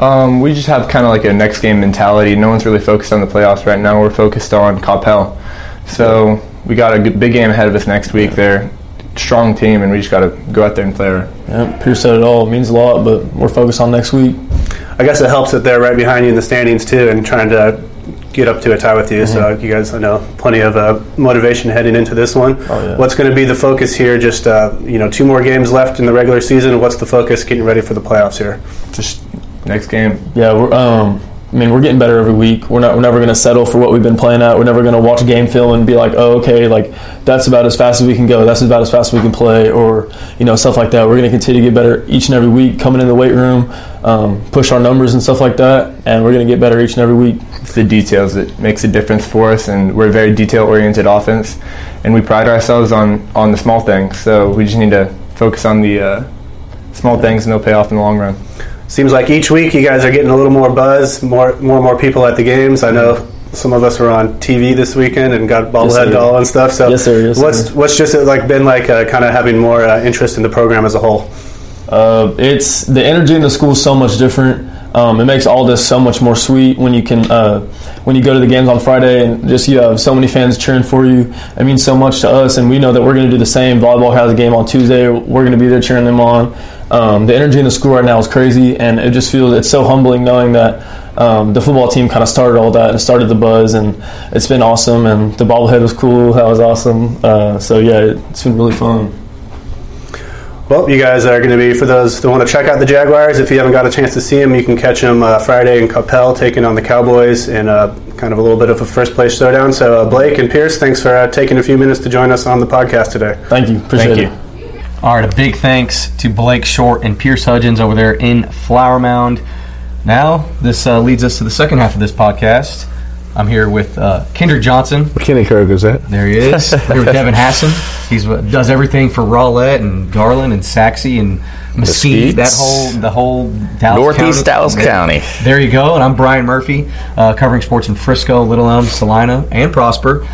Um, we just have kind of like a next game mentality. No one's really focused on the playoffs right now. We're focused on Coppell. So we got a big game ahead of us next week. They're a strong team, and we just got to go out there and play her. Yeah, Pierce said it all. It means a lot, but we're focused on next week. I guess it helps that they're right behind you in the standings too, and trying to get up to a tie with you. Mm-hmm. So you guys, I know, plenty of uh, motivation heading into this one. Oh, yeah. What's going to be the focus here? Just uh, you know, two more games left in the regular season. What's the focus getting ready for the playoffs here? Just next game. Yeah, we're, um, I mean, we're getting better every week. We're not. We're never going to settle for what we've been playing at. We're never going to watch a game film and be like, "Oh, okay, like that's about as fast as we can go. That's about as fast as we can play," or you know, stuff like that. We're going to continue to get better each and every week. Coming in the weight room, um, push our numbers and stuff like that, and we're going to get better each and every week. It's the details that makes a difference for us, and we're a very detail-oriented offense, and we pride ourselves on on the small things. So we just need to focus on the uh, small things, and they'll pay off in the long run seems like each week you guys are getting a little more buzz, more more and more people at the games. I know some of us were on TV this weekend and got bobblehead yes, doll and stuff. So yes, sir. Yes, what's sir. what's just like been like uh, kind of having more uh, interest in the program as a whole? Uh, it's the energy in the school is so much different. Um, it makes all this so much more sweet when you can uh, when you go to the games on Friday and just you have so many fans cheering for you. It means so much to us, and we know that we're going to do the same. Volleyball has a game on Tuesday. We're going to be there cheering them on. Um, the energy in the school right now is crazy, and it just feels it's so humbling knowing that um, the football team kind of started all that and started the buzz, and it's been awesome. And the bobblehead was cool; that was awesome. Uh, so yeah, it's been really fun. Well, you guys are going to be, for those that want to check out the Jaguars, if you haven't got a chance to see them, you can catch them uh, Friday in Coppell taking on the Cowboys in uh, kind of a little bit of a first place showdown. So, uh, Blake and Pierce, thanks for uh, taking a few minutes to join us on the podcast today. Thank you. Appreciate Thank it. You. All right, a big thanks to Blake Short and Pierce Hudgens over there in Flower Mound. Now, this uh, leads us to the second half of this podcast. I'm here with uh, Kendrick Johnson. Kenny Kirk is that? There he is. here with Devin Hassan. He does everything for Rowlett and Garland and Sachse and Mesquite. That whole the whole Dallas Northeast County. Dallas County. There you go. And I'm Brian Murphy, uh, covering sports in Frisco, Little Elm, Celina, and Prosper.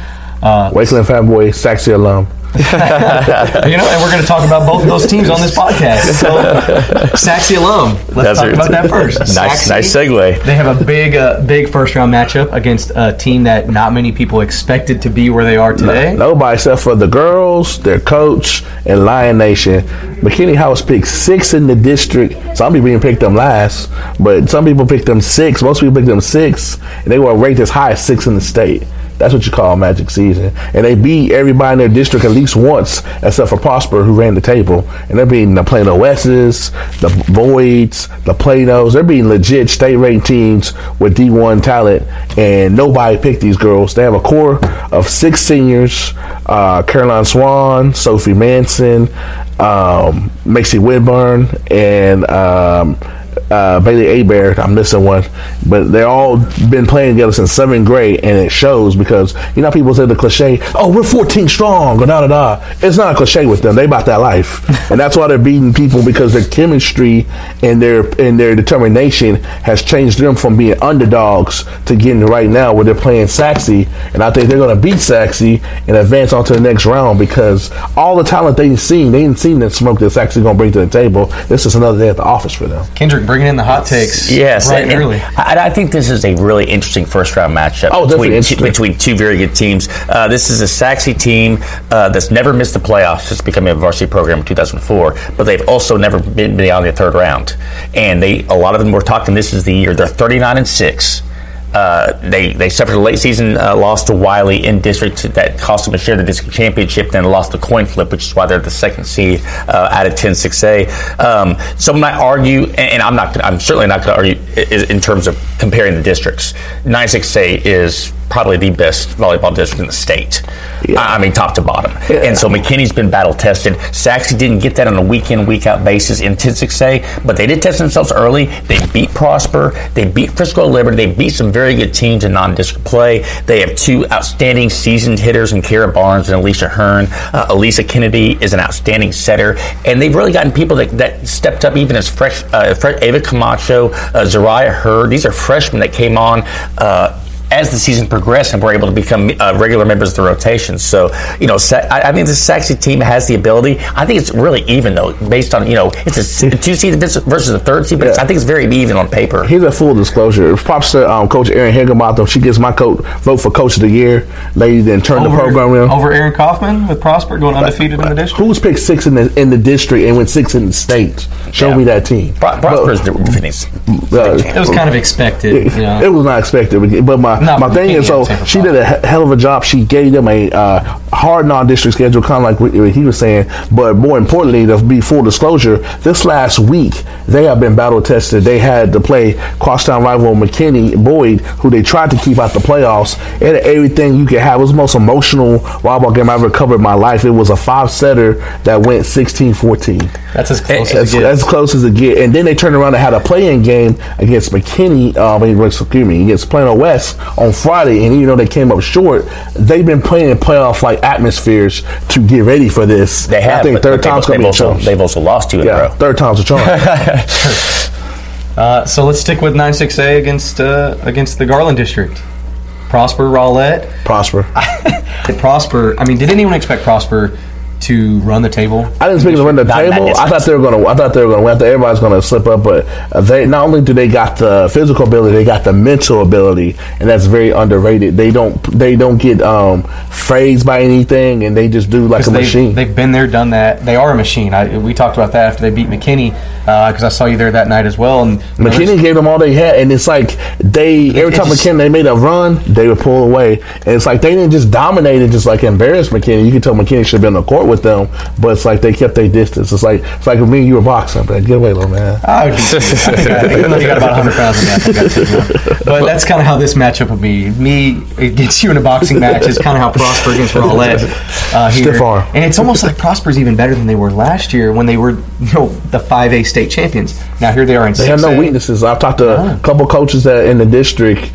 Uh, Wakeland fanboy, Sachse alum. you know, and we're going to talk about both of those teams on this podcast. So, Sachse alum. Let's That's talk about that first. nice, nice segue. They have a big, uh, big first round matchup against a team that not many people expected to be where they are today. No, nobody except for the girls, their coach, and Lion Nation. McKinney House picked six in the district. Some people even picked them last, but some people picked them six. Most people picked them six, and they were ranked as high as six in the state. That's what you call magic season. And they beat everybody in their district at least once, except for Prosper, who ran the table. And they're beating the Plano Wes's, the Boyds, the Planos. They're beating legit state ranked teams with D1 talent. And nobody picked these girls. They have a core of six seniors uh, Caroline Swan, Sophie Manson, um, Macy Whitburn, and. Um, uh, Bailey Abear. I'm missing one, but they all been playing together since seventh grade, and it shows because you know people say the cliche, "Oh, we're 14 strong," or da da da. It's not a cliche with them. They about that life, and that's why they're beating people because their chemistry and their and their determination has changed them from being underdogs to getting right now where they're playing Sachse, and I think they're going to beat Sachse and advance on to the next round because all the talent they've seen, they ain't seen that smoke that Sachse going to bring to the table. This is another day at the office for them. Kendrick bringing in the hot takes. Yes, right and, early. I, I, think this is a really interesting first round matchup oh, between, two, between two very good teams. Uh, this is a Sachse team uh, that's never missed the playoffs since becoming a varsity program in 2004, but they've also never been beyond the third round. And they, a lot of them were talking. This is the year they're 39 and six. Uh, they they suffered a late season uh, loss to Wylie in district that cost them a share of the district championship. Then lost the coin flip, which is why they're the second seed uh, out of 10-6A. Um, some might argue, and I'm not. I'm certainly not going to argue in terms of comparing the districts. 9-6A is probably the best volleyball district in the state. Yeah. I mean, top to bottom. Yeah. And so McKinney's been battle tested. Sachse didn't get that on a week in, week out basis in 10-6A, but they did test themselves early. They beat Prosper. They beat Frisco Liberty. They beat some very good teams in non-district play. They have two outstanding seasoned hitters in Kara Barnes and Alicia Hearn. Uh, Elisa Kennedy is an outstanding setter. And they've really gotten people that, that stepped up even as fresh, uh, Ava Camacho, uh, Zariah Hurd. These are freshmen that came on uh, as the season progressed and were able to become uh, regular members of the rotation. So, you know, I, I think this Sachse team has the ability. I think it's really even though, based on you know, it's a two seed versus a third seed, but yeah. I think it's very even on paper. Here's a full disclosure. Props to um, Coach Erin Higginbotham. She gets my coach vote for Coach of the Year. Lady then turned over, the program around over Aaron Kaufman with Prosper going undefeated in the district. Who's picked six in the in the district and went six in the state? Show yeah. me that team. Pro- Prosper's but, uh, it was kind of expected. It, you know? it was not expected, but my Not my thing is so she did a hell of a job. She gave them a uh, hard non-district schedule, kind of like what he was saying. But more importantly, to be full disclosure, this last week they have been battle tested. They had to play crosstown rival McKinney Boyd, who they tried to keep out the playoffs. And everything you could have. It was the most emotional ball game I ever covered in my life. It was a five setter that went 16-14. That's as close as, as, as close as it get. And then they turned around and had a play-in game against McKinney. Um, excuse me, against Plano West on Friday, and even though they came up short, they've been playing in playoff like atmospheres to get ready for this. They have. I think third time's going to be also, They've also lost two in yeah, a row. Third time's a charm. uh, so let's stick with 9-6A against uh, against the Garland District. Prosper Rowlett. Prosper. Prosper. I mean, did anyone expect Prosper to run the table. I didn't expect them to run the not table. I thought they were going to. I thought they were going to. I thought everybody's going to slip up, but they not only do they got the physical ability, they got the mental ability, and that's very underrated. They don't. They don't get um, phased by anything, and they just do like a they've, machine. They've been there, done that. They are a machine. I, we talked about that after they beat McKinney because uh, I saw you there that night as well. And McKinney gave them all they had, and it's like they every time just, McKinney they made a run, they would pull away, and it's like they didn't just dominate and just like embarrass McKinney. You could tell McKinney should have been on the court with them, but it's like they kept their distance. It's like it's like me and you were boxing, but get away, little man. I would even though you got about 100 pounds in that. But that's kind of how this matchup would be. Me against you in a boxing match is kind of how Prosper against Rowlett uh, here. Stiff arm. And it's almost like Prosper's even better than they were last year when they were you know the 5A state champions. Now here they are in. They 6A. have no weaknesses. I've talked to oh. a couple coaches that in the district,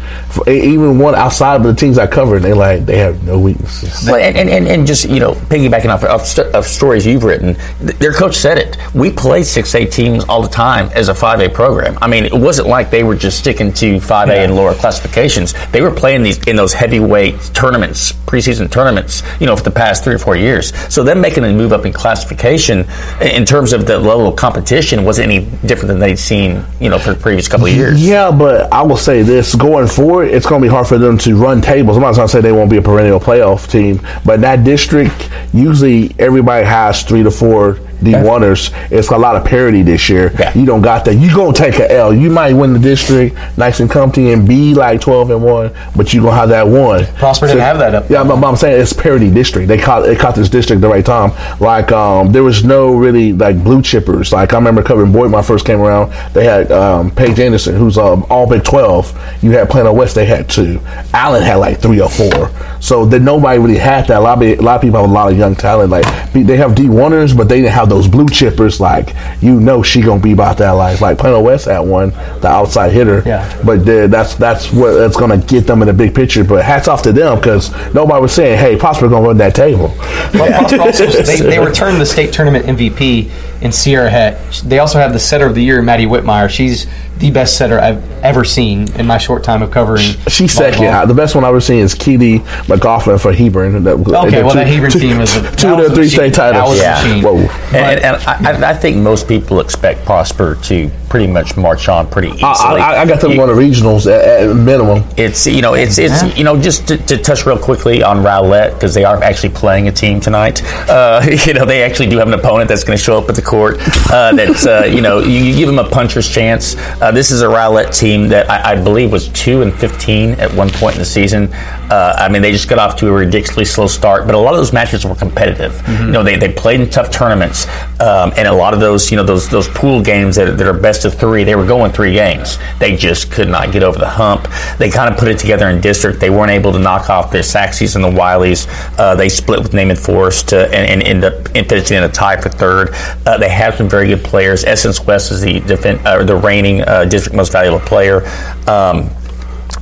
even one outside of the teams I covered. And They like they have no weaknesses. Well, and, and, and just you know piggybacking off of, of stories you've written, their coach said it. We play 6A teams all the time as a 5A program. I mean, it wasn't like they were just sticking to 5A yeah. and lower classifications. They were playing these in those heavyweight tournaments, preseason tournaments, you know, for the past three or four years. So them making a move up in classification in terms of the level of competition wasn't any different than they'd seen, you know, for the previous couple of years. Yeah, but I will say this: going forward, it's going to be hard for them to run tables. I'm not going to say they won't be a perennial playoff team, but that district usually everybody has three to four the oneers. It's a lot of parity this year. Yeah. You don't got that. You gonna take a L. You might win the district nice and comfy and be like twelve and one, but you gonna have that one. Prosper so, didn't have that up. Yeah, but, but, I'm saying it's parity district. They caught it caught this district the right time. Like um, there was no really like blue chippers. Like I remember covering Boyd when I first came around. They had um, Paige Anderson, who's um, all Big Twelve. You had Plano West. They had two. Allen had like three or four. So that nobody really had that. A lot of a lot of people have a lot of young talent. Like they have D oneers, but they didn't have those blue chippers, like you know she gonna be about that life. Like Plano West at one, the outside hitter. Yeah. But that's that's what that's gonna get them in the big picture. But hats off to them because nobody was saying, "Hey, Prosper gonna run that table." Well, Prosper also, they, they returned the state tournament MVP in Sierra Het. They also have the setter of the year, Maddie Whitmire. She's the best setter I've ever seen in my short time of covering. She's second. Uh, the best one I've ever seen is Keely McGoffin for Hebron. That, okay, well, two, that Hebron two, team was a, two of their three state titles. yeah. Whoa. And, and, and I, I, think most people expect Prosper to pretty much march on pretty easily. I, I got them one of the regionals at, at, minimum. It's you know it's it's yeah. you know just to, to, touch real quickly on Rowlett because they are actually playing a team tonight. Uh, you know they actually do have an opponent that's going to show up at the court. Uh, that's uh, you know you, you, give them a puncher's chance. Uh, this is a Rowlett team that I, I, believe was two and fifteen at one point in the season. Uh, I mean they just got off to a ridiculously slow start, but a lot of those matches were competitive. Mm-hmm. You know they, they played in tough tournaments, um, and a lot of those you know those those pool games that, that are best best of three. They were going three games. They just could not get over the hump. They kind of put it together in district. They weren't able to knock off the Sachses and the Wylies. Uh, they split with Naaman Forest and, and end up finishing in a tie for third. Uh, they have some very good players. Essence West is the defend, uh, the reigning uh, district most valuable player. Um,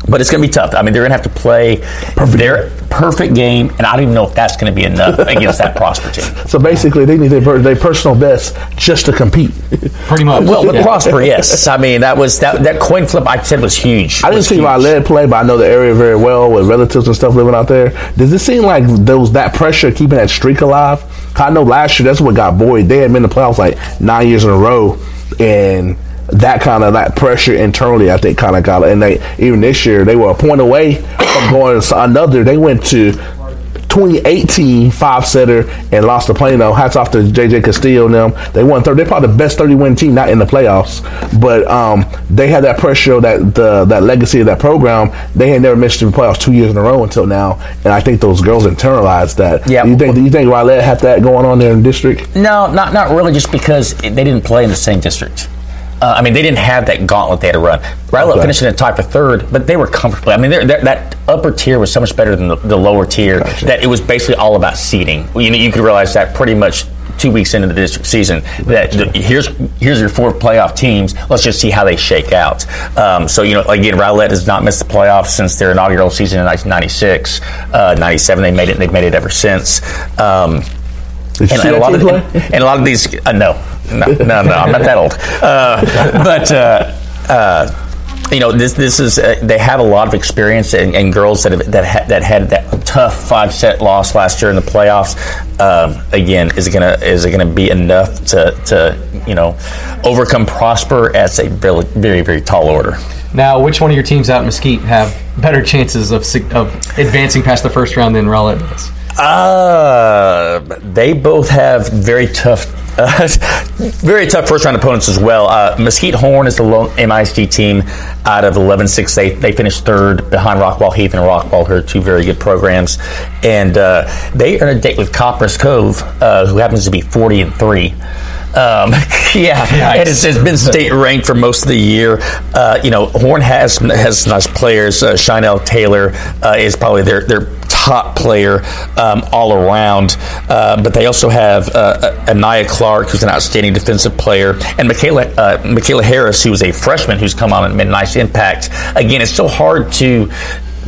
but it's going to be tough. I mean, they're going to have to play. Perfect. perfect game, and I don't even know if that's going to be enough against that Prosper team. So basically, they need their, their personal best just to compete. Pretty much. Well, with Yeah. Prosper, yes. I mean, that was that, that coin flip I said was huge. I didn't see huge. Rowlett play, but I know the area very well with relatives and stuff living out there. Does it seem like there was that pressure keeping that streak alive? I know last year that's what got Boyd. They had been in the playoffs like nine years in a row, and that kind of that pressure internally, I think, kind of got. It. And they even this year they were a point away from going to another. They went to 2018 five setter and lost to Plano. Hats off to JJ Castillo and them. They won third. They're probably the best 30 win team, not in the playoffs, but um, they had that pressure, that the that legacy of that program. They had never missed the playoffs two years in a row until now, and I think those girls internalized that. Yeah. Do you think? Do you think Rowlett had that going on there in the district? No, not not really. Just because they didn't play in the same district. Uh, I mean, they didn't have that gauntlet they had to run. Rowlett Okay. finished in a tie for third, but they were comfortably. I mean, they're, they're, that upper tier was so much better than the, the lower tier Gotcha. that it was basically all about seeding. You know, you could realize that pretty much two weeks into the district season. That the, here's here's your four playoff teams. Let's just see how they shake out. Um, so you know, again, Rowlett has not missed the playoffs since their inaugural season in 1996. Uh, 97, they made it. And they've made it ever since. Um, and, and a lot of team and a lot of these uh, no no no no I'm not that old. Uh, but uh, uh, you know this this is uh, they have a lot of experience and, and girls that have, that ha- that had that tough five set loss last year in the playoffs um, again is it gonna is it gonna be enough to to you know overcome Prosper as a very very very tall order? Now, which one of your teams out in Mesquite have better chances of of advancing past the first round than Rowlett does? Uh, they both have very tough, uh, very tough first round opponents as well. Uh, Mesquite Horn is the lone MISD team out of 11-6. They, they finished third behind Rockwall Heath and Rockwall, who are two very good programs. And uh, they are in a date with Copperas Cove, uh, who happens to be 40 and 3. Um, yeah, and it's, it's been state ranked for most of the year. Uh, you know, Horn has has nice players. Uh, Shinell Taylor uh, is probably their their top player um, all around. Uh, but they also have uh, Anaya Clark, who's an outstanding defensive player, and Michaela uh, Michaela Harris, who is a freshman who's come on and made nice impact. Again, it's so hard to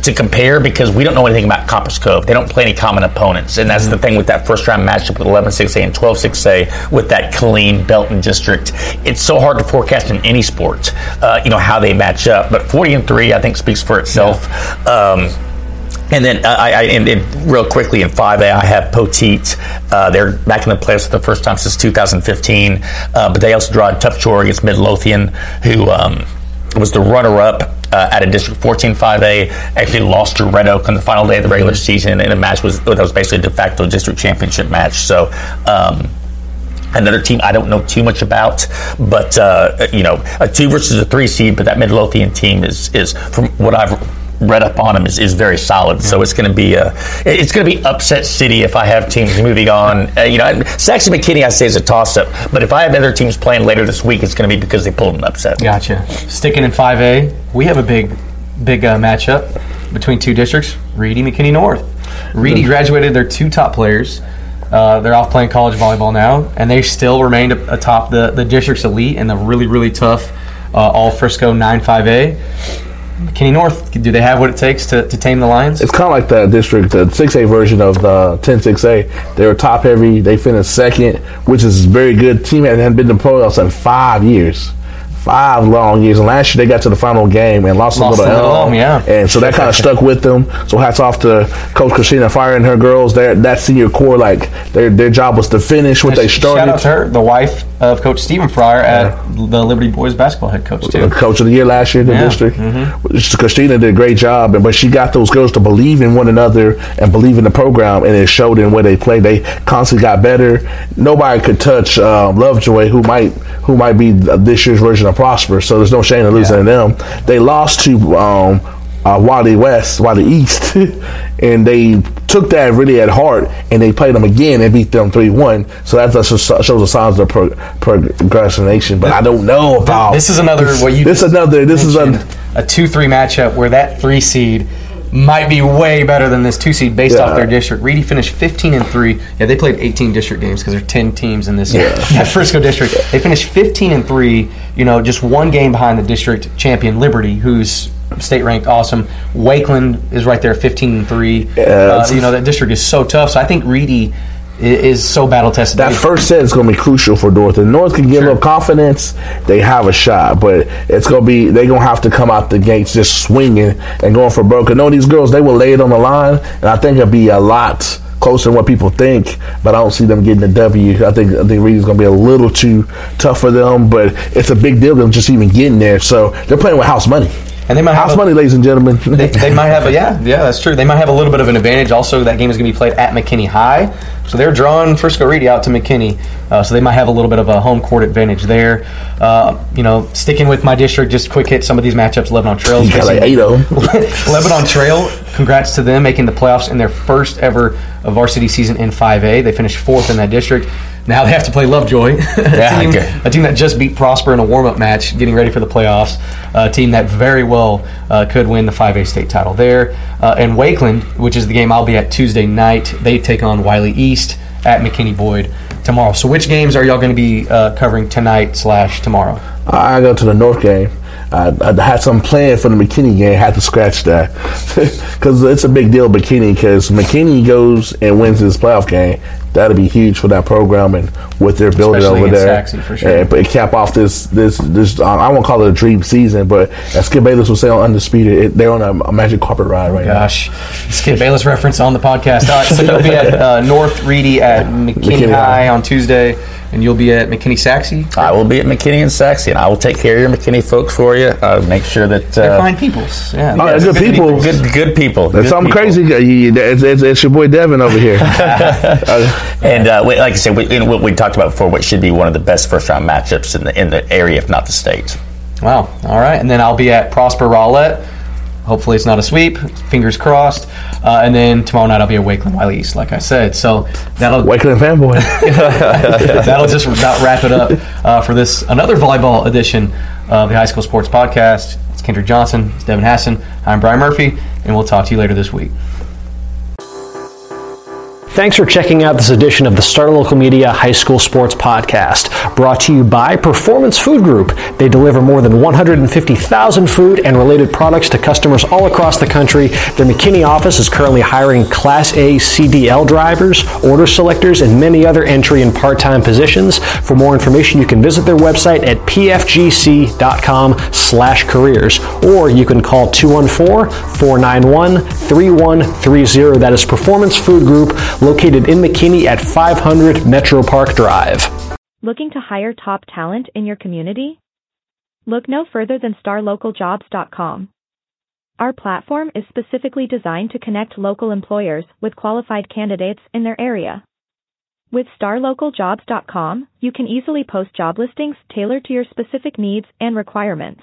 to compare because we don't know anything about Copperas Cove. They don't play any common opponents, and that's the thing with that first round matchup with 11-6A and 12-6A with that Killeen Belton district. It's so hard to forecast in any sport, uh, you know how they match up. But 40 and three, I think, speaks for itself. Um, and then uh, I, I and, and real quickly in 5A, I have Poteet. Uh, they're back in the playoffs for the first time since 2015, uh, but they also draw a tough chore against Midlothian, who um, was the runner-up uh, at a District 14 5A. Actually lost to Red Oak on the final day of the regular season in a match was that was basically a de facto district championship match. So. Um, Another team I don't know too much about, but uh, you know, a two versus a three seed. But that Midlothian team is is from what I've read up on them is, is very solid. So it's going to be a it's going to be upset city if I have teams moving on. Uh, you know, Saxon McKinney I say is a toss up, but if I have other teams playing later this week, it's going to be because they pulled an upset. Gotcha. Sticking in 5A, we have a big, big uh, matchup between two districts. Reedy, McKinney North. Reedy graduated their two top players. Uh, they're off playing college volleyball now, and they still remained atop the, the district's elite in the really, really tough uh, All Frisco 9 5A. McKinney North, do they have what it takes to, to tame the Lions? It's kind of like the district, the 6A version of the 10-6A. They were top heavy. They finished second, which is very good. Team that hadn't been the playoffs in five years. Five long years. And last year they got to the final game and lost, Lost a little a little L. Elm, yeah. And so that kind of stuck with them. So hats off to Coach Christina Fryer and her girls. Their that senior core, like their their job was to finish what they started. Shout out to her, the wife of Coach Stephen Fryer at the Liberty Boys basketball head coach, too. Coach of the year last year in the Yeah. district. Mhm. Christina did a great job, and but she got those girls to believe in one another and believe in the program, and it showed in where they played. They constantly got better. Nobody could touch um, Lovejoy, who might who might be this year's version of Prosper. So there's no shame in losing to them. They lost to. Um, uh, Wally West, Wally East, and they took that really at heart, and they played them again and beat them three one. So that shows the signs of pro- progression. But I don't know about This is another what you This is another. This is a a two three matchup where that three seed might be way better than this two seed based yeah. off their district. Reedy finished 15 and three. Yeah, they played 18 district games because there are 10 teams in this yeah. Frisco district. They finished 15 and three. You know, just one game behind the district champion Liberty, who's state ranked awesome. Wakeland is right there, 15 and three. Yeah, uh, you know that district is so tough. So I think Reedy is so battle tested. That first set is going to be crucial for North. And North can get sure. a little confidence, they have a shot. But it's going to be they're going to have to come out the gates just swinging and going for broke. I know these girls they will lay it on the line, and I think it'll be a lot closer than what people think. But I don't see them getting a W. I think I think Reedy's going to be a little too tough for them. But it's a big deal them just even getting there. So they're playing with house money. And they might house have money, ladies and gentlemen. they, they, might have a yeah, yeah, that's true. They might have a little bit of an advantage. Also, that game is going to be played at McKinney High, so they're drawing Frisco Reedy out to McKinney. Uh, so they might have a little bit of a home court advantage there. Uh, you know, sticking with my district, just quick hit some of these matchups. Lebanon Trail, like eight Lebanon Trail, congrats to them making the playoffs in their first ever varsity season in 5A. They finished fourth in that district. Now they have to play Lovejoy, a, yeah, team, okay. a team that just beat Prosper in a warm-up match, getting ready for the playoffs. A team that very well uh, could win the 5A state title there. Uh, and Wakeland, which is the game I'll be at Tuesday night, they take on Wylie East at McKinney Boyd tomorrow. So which games are y'all going to be uh, covering tonight slash tomorrow? I go to the North game. I, I, had some plan for the McKinney game. Had to scratch that because it's a big deal, McKinney. Because McKinney goes and wins this playoff game, that'll be huge for that program and what they're building Especially over there. Sachse, for sure. And, but cap off this this this uh, I won't call it a dream season, but as Skip Bayless would say on Undisputed, it, they're on a, a, magic carpet ride right Gosh. now. Gosh, Skip Bayless reference on the podcast. All right, so you'll be at uh, North Reedy at McKinney, McKinney High on Tuesday and you'll be at McKinney Sachse. I will be at McKinney and Sachse, and I will take care of your McKinney folks for you. Uh, make sure that uh, they're fine peoples. Yeah, oh, good, good people. Good, good people. That's good something crazy. It's, it's, it's, your boy Devin over here. and uh, like I said, we, what we talked about before, what should be one of the best first round matchups in the in the area, if not the state. Wow. All right, and then I'll be at Prosper Rowlett Hopefully, it's not a sweep. Fingers crossed. Uh, and then tomorrow night I'll be at Wakeland Wylie East, like I said. So that'll Wakeland fanboy. that'll just about wrap it up uh, for this another volleyball edition of the High School Sports Podcast. It's Kendrick Johnson. It's Devin Hassan. I'm Brian Murphy, and we'll talk to you later this week. Thanks for checking out this edition of the Star Local Media High School Sports Podcast, brought to you by Performance Food Group. They deliver more than 150,000 food and related products to customers all across the country. Their McKinney office is currently hiring Class A CDL drivers, order selectors, and many other entry and part-time positions. For more information, you can visit their website at pfgc.com slash careers, or you can call 214-491-3130. That is Performance Food Group located in McKinney at 500 Metro Park Drive. Looking to hire top talent in your community? Look no further than starlocaljobs.com. Our platform is specifically designed to connect local employers with qualified candidates in their area. With starlocaljobs.com, you can easily post job listings tailored to your specific needs and requirements.